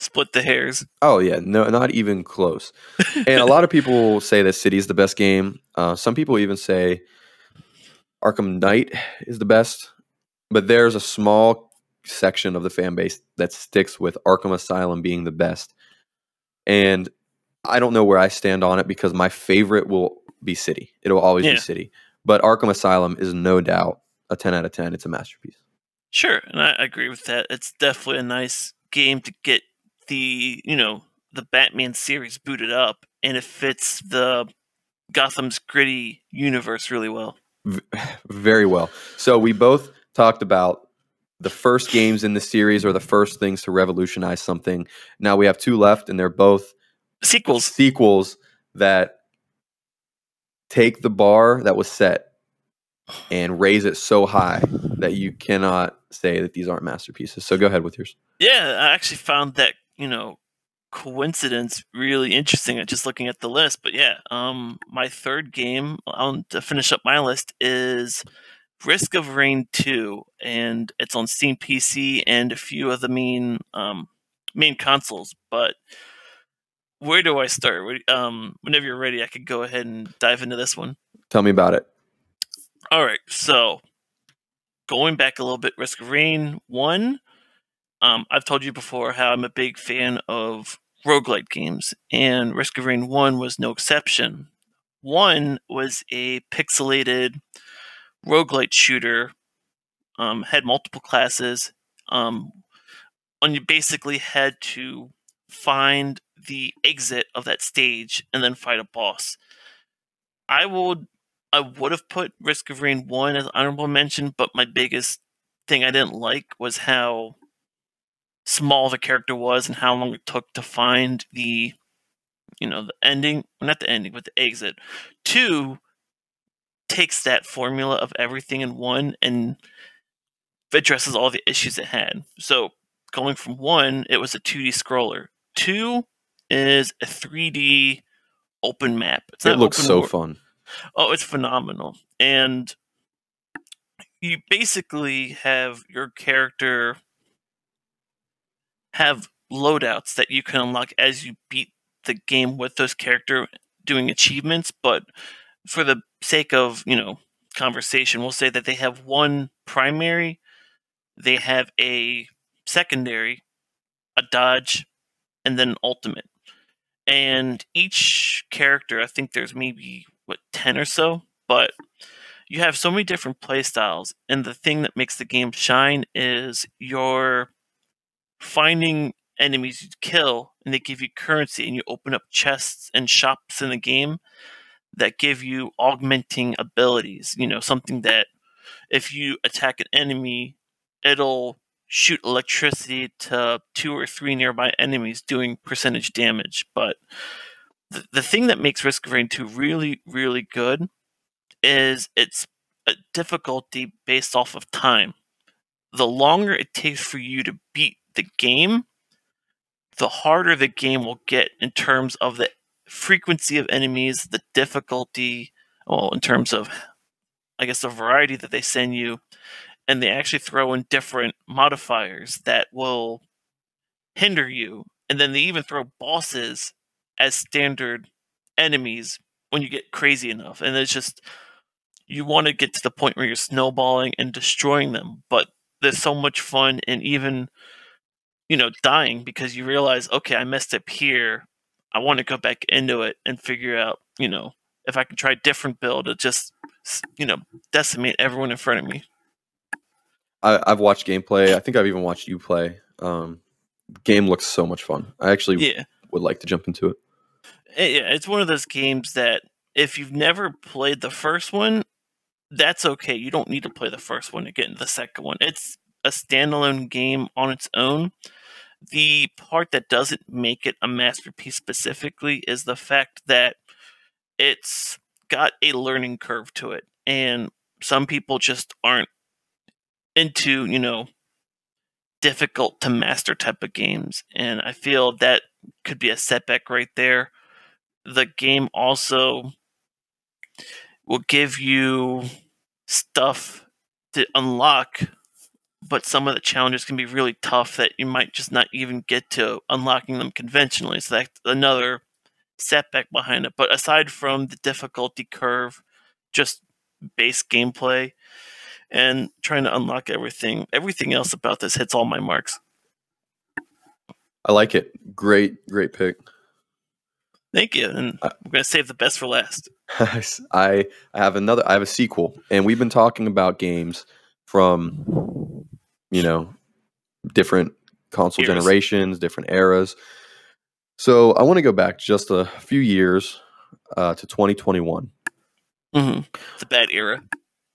split the hairs. Oh yeah, no, not even close. and a lot of people say that City is the best game. Uh, some people even say Arkham Knight is the best. But there's a small section of the fan base that sticks with Arkham Asylum being the best. And I don't know where I stand on it because my favorite will be City. It'll always Yeah. be City. But Arkham Asylum is no doubt a 10 out of 10. It's a masterpiece. Sure, and I agree with that. It's definitely a nice game to get the you know the Batman series booted up, and it fits the Gotham's gritty universe really well. V- very well. So we both talked about the first games in the series are the first things to revolutionize something. Now we have two left, and they're both Sequels, sequels that take the bar that was set and raise it so high that you cannot say that these aren't masterpieces. So go ahead with yours. yeah, I actually found that you know coincidence really interesting. at Just looking at the list, but yeah, um, my third game on to finish up my list is Risk of Rain Two, and it's on Steam PC and a few of the main um main consoles, but. Where do I start? Um, whenever you're ready, I could go ahead and dive into this one. Tell me about it. All right, so going back a little bit, Risk of Rain 1. Um, I've told you before how I'm a big fan of roguelite games, and Risk of Rain 1 was no exception. 1 was a pixelated roguelite shooter, um, had multiple classes, um, and you basically had to find the exit of that stage and then fight a boss. I would I would have put Risk of Rain 1 as honorable mention, but my biggest thing I didn't like was how small the character was and how long it took to find the you know, the ending, not the ending, but the exit. 2 takes that formula of everything in 1 and addresses all the issues it had. So, going from 1, it was a 2D scroller. 2 is a 3D open map. It's It looks so fun. Oh, it's phenomenal. And you basically have your character have loadouts that you can unlock as you beat the game with those character doing achievements, but for the sake of, you know, conversation, we'll say that they have one primary, they have a secondary, a dodge, and then ultimate. And each character, I think there's maybe what 10 or so, but you have so many different play styles and the thing that makes the game shine is you're finding enemies you kill and they give you currency and you open up chests and shops in the game that give you augmenting abilities you know something that if you attack an enemy it'll shoot electricity to two or three nearby enemies doing percentage damage but the, the thing that makes Risk of Rain 2 really, really good is it's a difficulty based off of time. The longer it takes for you to beat the game, the harder the game will get in terms of the frequency of enemies, the difficulty, well, in terms of, I guess, the variety that they send you. And they actually throw in different modifiers that will hinder you. And then they even throw bosses as standard enemies when you get crazy enough. And it's just you want to get to the point where you're snowballing and destroying them, but there's so much fun in even you know dying because you realize okay, I messed up here. I want to go back into it and figure out, you know, if I can try a different build to just you know decimate everyone in front of me. I, I've watched gameplay. I think I've even watched you play. Um, game looks so much fun. I actually Yeah. would like to jump into it. Eh, yeah, it's one of those games that if you've never played the first one, that's okay. You don't need to play the first one to get into the second one. It's a standalone game on its own. The part that doesn't make it a masterpiece specifically is the fact that it's got a learning curve to it. And some people just aren't into, you know, difficult to master type of games. And I feel that could be a setback right there. The game also will give you stuff to unlock, but some of the challenges can be really tough that you might just not even get to unlocking them conventionally. So that's another setback behind it. But aside from the difficulty curve, just base gameplay, and trying to unlock everything. Everything else about this hits all my marks. I like it. Great, great pick. Thank you. And uh, we're going to save the best for last. I I have another I have a sequel and we've been talking about games from you know different console generations, different eras. So I want to go back just a few years uh, to 2021. Mm-hmm. It's a bad era.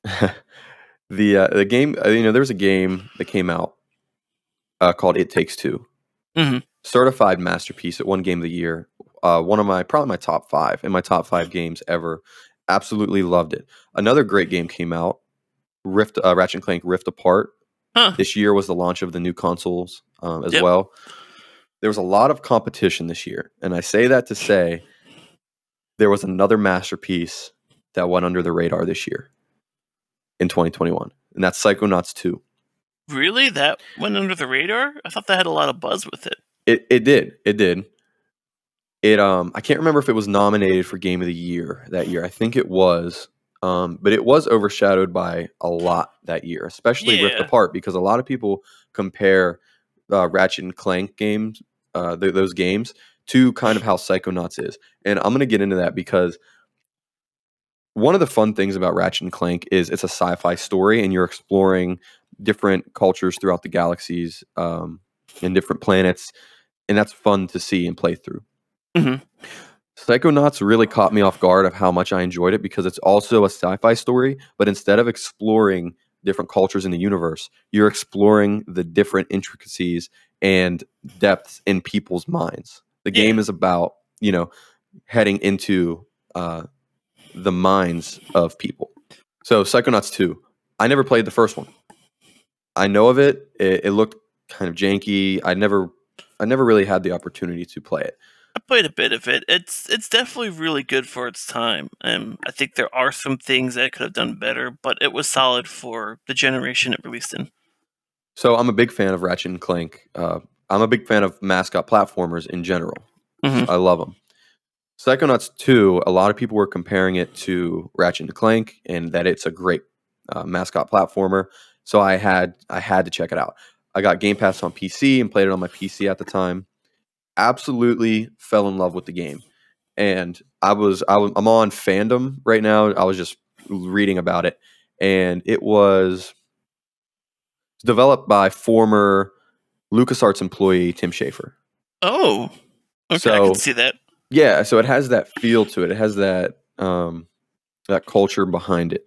the uh, the game uh, you know there's a game that came out uh, called It Takes 2 mm-hmm. certified masterpiece at one game of the year. Uh, one of my probably my top five in my top five games ever. Absolutely loved it. Another great game came out, Rift uh, Ratchet and Clank Rift Apart. Huh. This year was the launch of the new consoles um, as Yep. well. There was a lot of competition this year, and I say that to say there was another masterpiece that went under the radar this year in 2021, and that's Psychonauts 2. Really? That went under the radar? I thought that had a lot of buzz with it. It it did. It did. It um I can't remember if it was nominated for game of the year that year. I think it was. Um, but it was overshadowed by a lot that year, especially Rift Yeah. Apart, because a lot of people compare uh, Ratchet and Clank games, uh, th- those games, to kind of how Psychonauts is. And I'm going to get into that because one of the fun things about Ratchet and Clank is it's a sci-fi story, and you're exploring different cultures throughout the galaxies um, and different planets, and that's fun to see and play through. Mhm. Psychonauts really caught me off guard of how much I enjoyed it because it's also a sci-fi story, but instead of exploring different cultures in the universe, you're exploring the different intricacies and depths in people's minds. The Yeah. game is about you know heading into uh, the minds of people. So Psychonauts 2, I never played the first one. I know of it. It, it looked kind of janky. I never I never really had the opportunity to play it. I played a bit of it. It's it's definitely really good for its time. Um, I think there are some things that could have done better, but it was solid for the generation it released in. So I'm a big fan of Ratchet and Clank. Uh, I'm a big fan of mascot platformers in general. Mhm. I love them. Psychonauts 2, a lot of people were comparing it to Ratchet and Clank and that it's a great uh, mascot platformer. So I had I had to check it out. I got Game Pass on PC and played it on my PC at the time. Absolutely fell in love with the game. And I was I was I'm on fandom right now. I was just reading about it and it was developed by former LucasArts employee Tim Schafer. Oh, okay, I So- can see that. Yeah, so it has that feel to it. It has that um that culture behind it.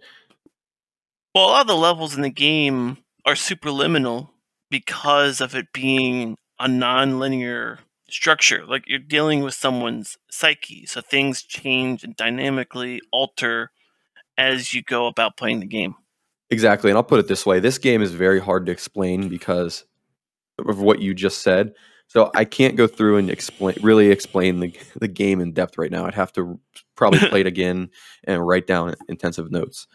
Well, a lot of the levels in the game are superliminal because of it being a non-linear structure. Like you're dealing with someone's psyche, so things change and dynamically alter as you go about playing the game. Exactly. And I'll put it this way. This game is very hard to explain because of what you just said. So I can't go through and explain really explain the the game in depth right now. I'd have to probably play it again and write down intensive notes.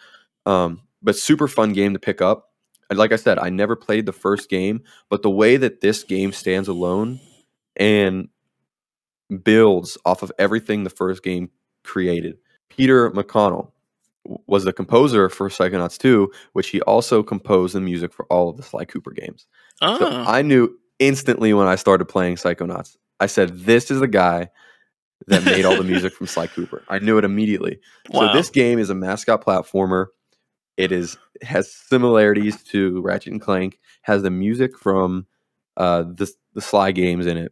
Um, but super fun game to pick up. And like I said, I never played the first game, but the way that this game stands alone and builds off of everything the first game created. Peter McConnell was the composer for Psychonauts 2, which he also composed the music for all of the Sly Cooper games. Oh, So I knew instantly when I started playing Psychonauts. I said, "This is the guy that made all the music from Sly Cooper." I knew it immediately. wow. So this game is a mascot platformer. It is it has similarities to Ratchet and Clank. Has the music from uh, the the Sly games in it.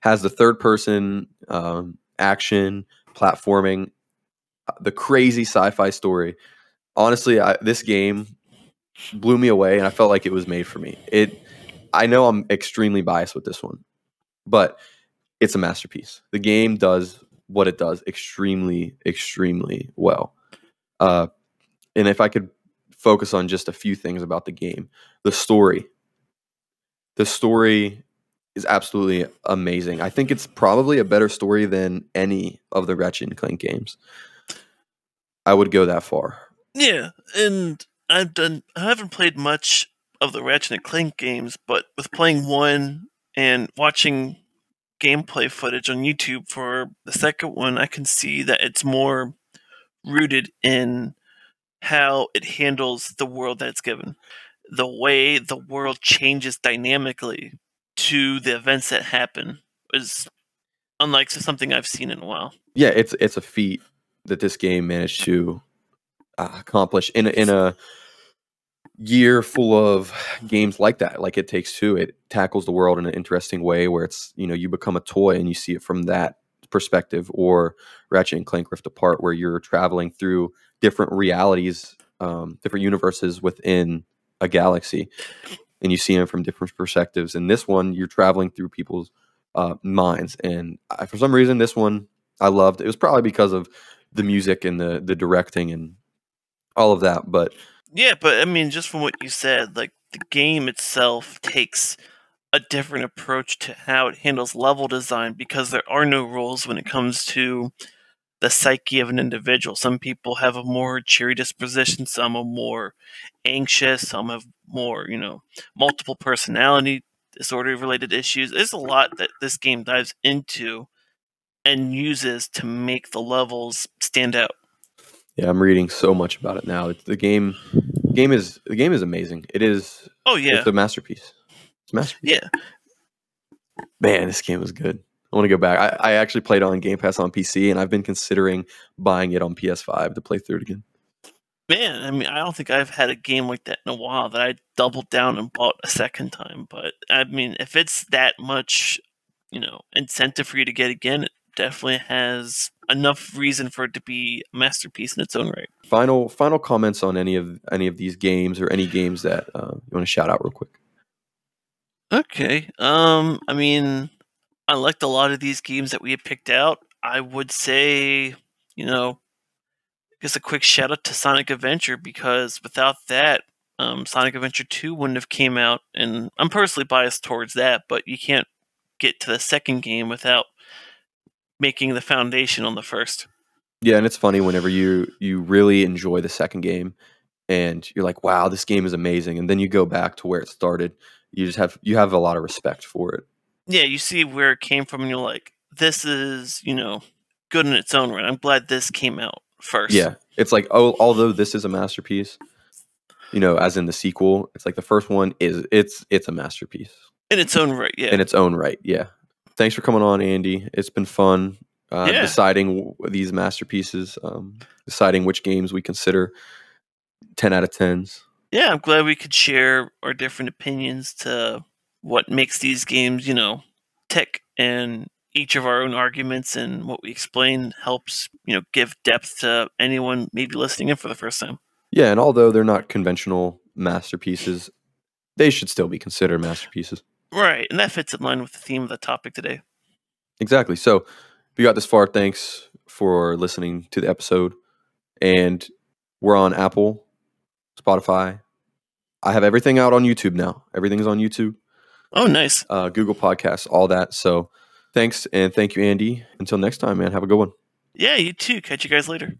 Has the third person um, action platforming. the crazy sci-fi story. Honestly, I, this game blew me away, and I felt like it was made for me. It. I know I'm extremely biased with this one, but it's a masterpiece. The game does what it does extremely, extremely well. Uh, and if I could focus on just a few things about the game, the story. The story is absolutely amazing. I think it's probably a better story than any of the Ratchet and Clank games. I would go that far. Yeah, and I've done. I haven't played much of the Ratchet and Clank games, but with playing one and watching gameplay footage on YouTube for the second one, I can see that it's more rooted in how it handles the world that it's given. The way the world changes dynamically to the events that happen is unlike something I've seen in a while. Yeah, it's it's a feat that this game managed to uh, accomplish in a, in a year full of games like that. Like it takes two, it tackles the world in an interesting way where it's you know you become a toy and you see it from that perspective, or Ratchet and Clank Rift Apart, where you're traveling through different realities, um, different universes within a galaxy, and you see them from different perspectives. And this one, you're traveling through people's uh, minds, and I, for some reason, this one I loved. It was probably because of the music and the the directing and all of that, but yeah, but I mean, just from what you said, like the game itself takes a different approach to how it handles level design because there are no rules when it comes to the psyche of an individual. Some people have a more cheery disposition, some are more anxious, some have more, you know, multiple personality disorder related issues. There's a lot that this game dives into and uses to make the levels stand out. Yeah, I'm reading so much about it now. It's, the game game is the game is amazing. It is Oh yeah. it's a masterpiece. It's a masterpiece. Yeah. Man, this game was good. I want to go back. I, I actually played on Game Pass on PC, and I've been considering buying it on PS5 to play through it again. Man, I mean, I don't think I've had a game like that in a while that I doubled down and bought a second time. But I mean, if it's that much, you know, incentive for you to get again, it definitely has enough reason for it to be a masterpiece in its own right. Final final comments on any of any of these games or any games that uh, you want to shout out real quick. Okay. Um, I mean, I liked a lot of these games that we had picked out. I would say, you know, just a quick shout out to Sonic Adventure because without that, um, Sonic Adventure 2 wouldn't have came out. And I'm personally biased towards that, but you can't get to the second game without making the foundation on the first. Yeah, and it's funny whenever you you really enjoy the second game and you're like, "Wow, this game is amazing." And then you go back to where it started. You just have you have a lot of respect for it. Yeah, you see where it came from and you're like, "This is, you know, good in its own right. I'm glad this came out first. Yeah. It's like, oh, although this is a masterpiece, you know, as in the sequel, it's like the first one is it's it's a masterpiece In its own right, yeah. in its own right. Yeah. Thanks for coming on, Andy. It's been fun uh, Yeah. deciding w- these masterpieces, um, deciding which games we consider ten out of tens. yeah, I'm glad we could share our different opinions to what makes these games, you know, tick and each of our own arguments and what we explain helps, you know, give depth to anyone maybe listening in for the first time. Yeah, and although they're not conventional masterpieces, they should still be considered masterpieces. Right, and that fits in line with the theme of the topic today. Exactly. So if you got this far, thanks for listening to the episode. And we're on Apple, Spotify. I have everything out on YouTube now. Everything's on YouTube, Oh, nice. uh, Google Podcasts, all that. So thanks and thank you, Andy. Until next time, man. Have a good one. Yeah, you too. Catch you guys later.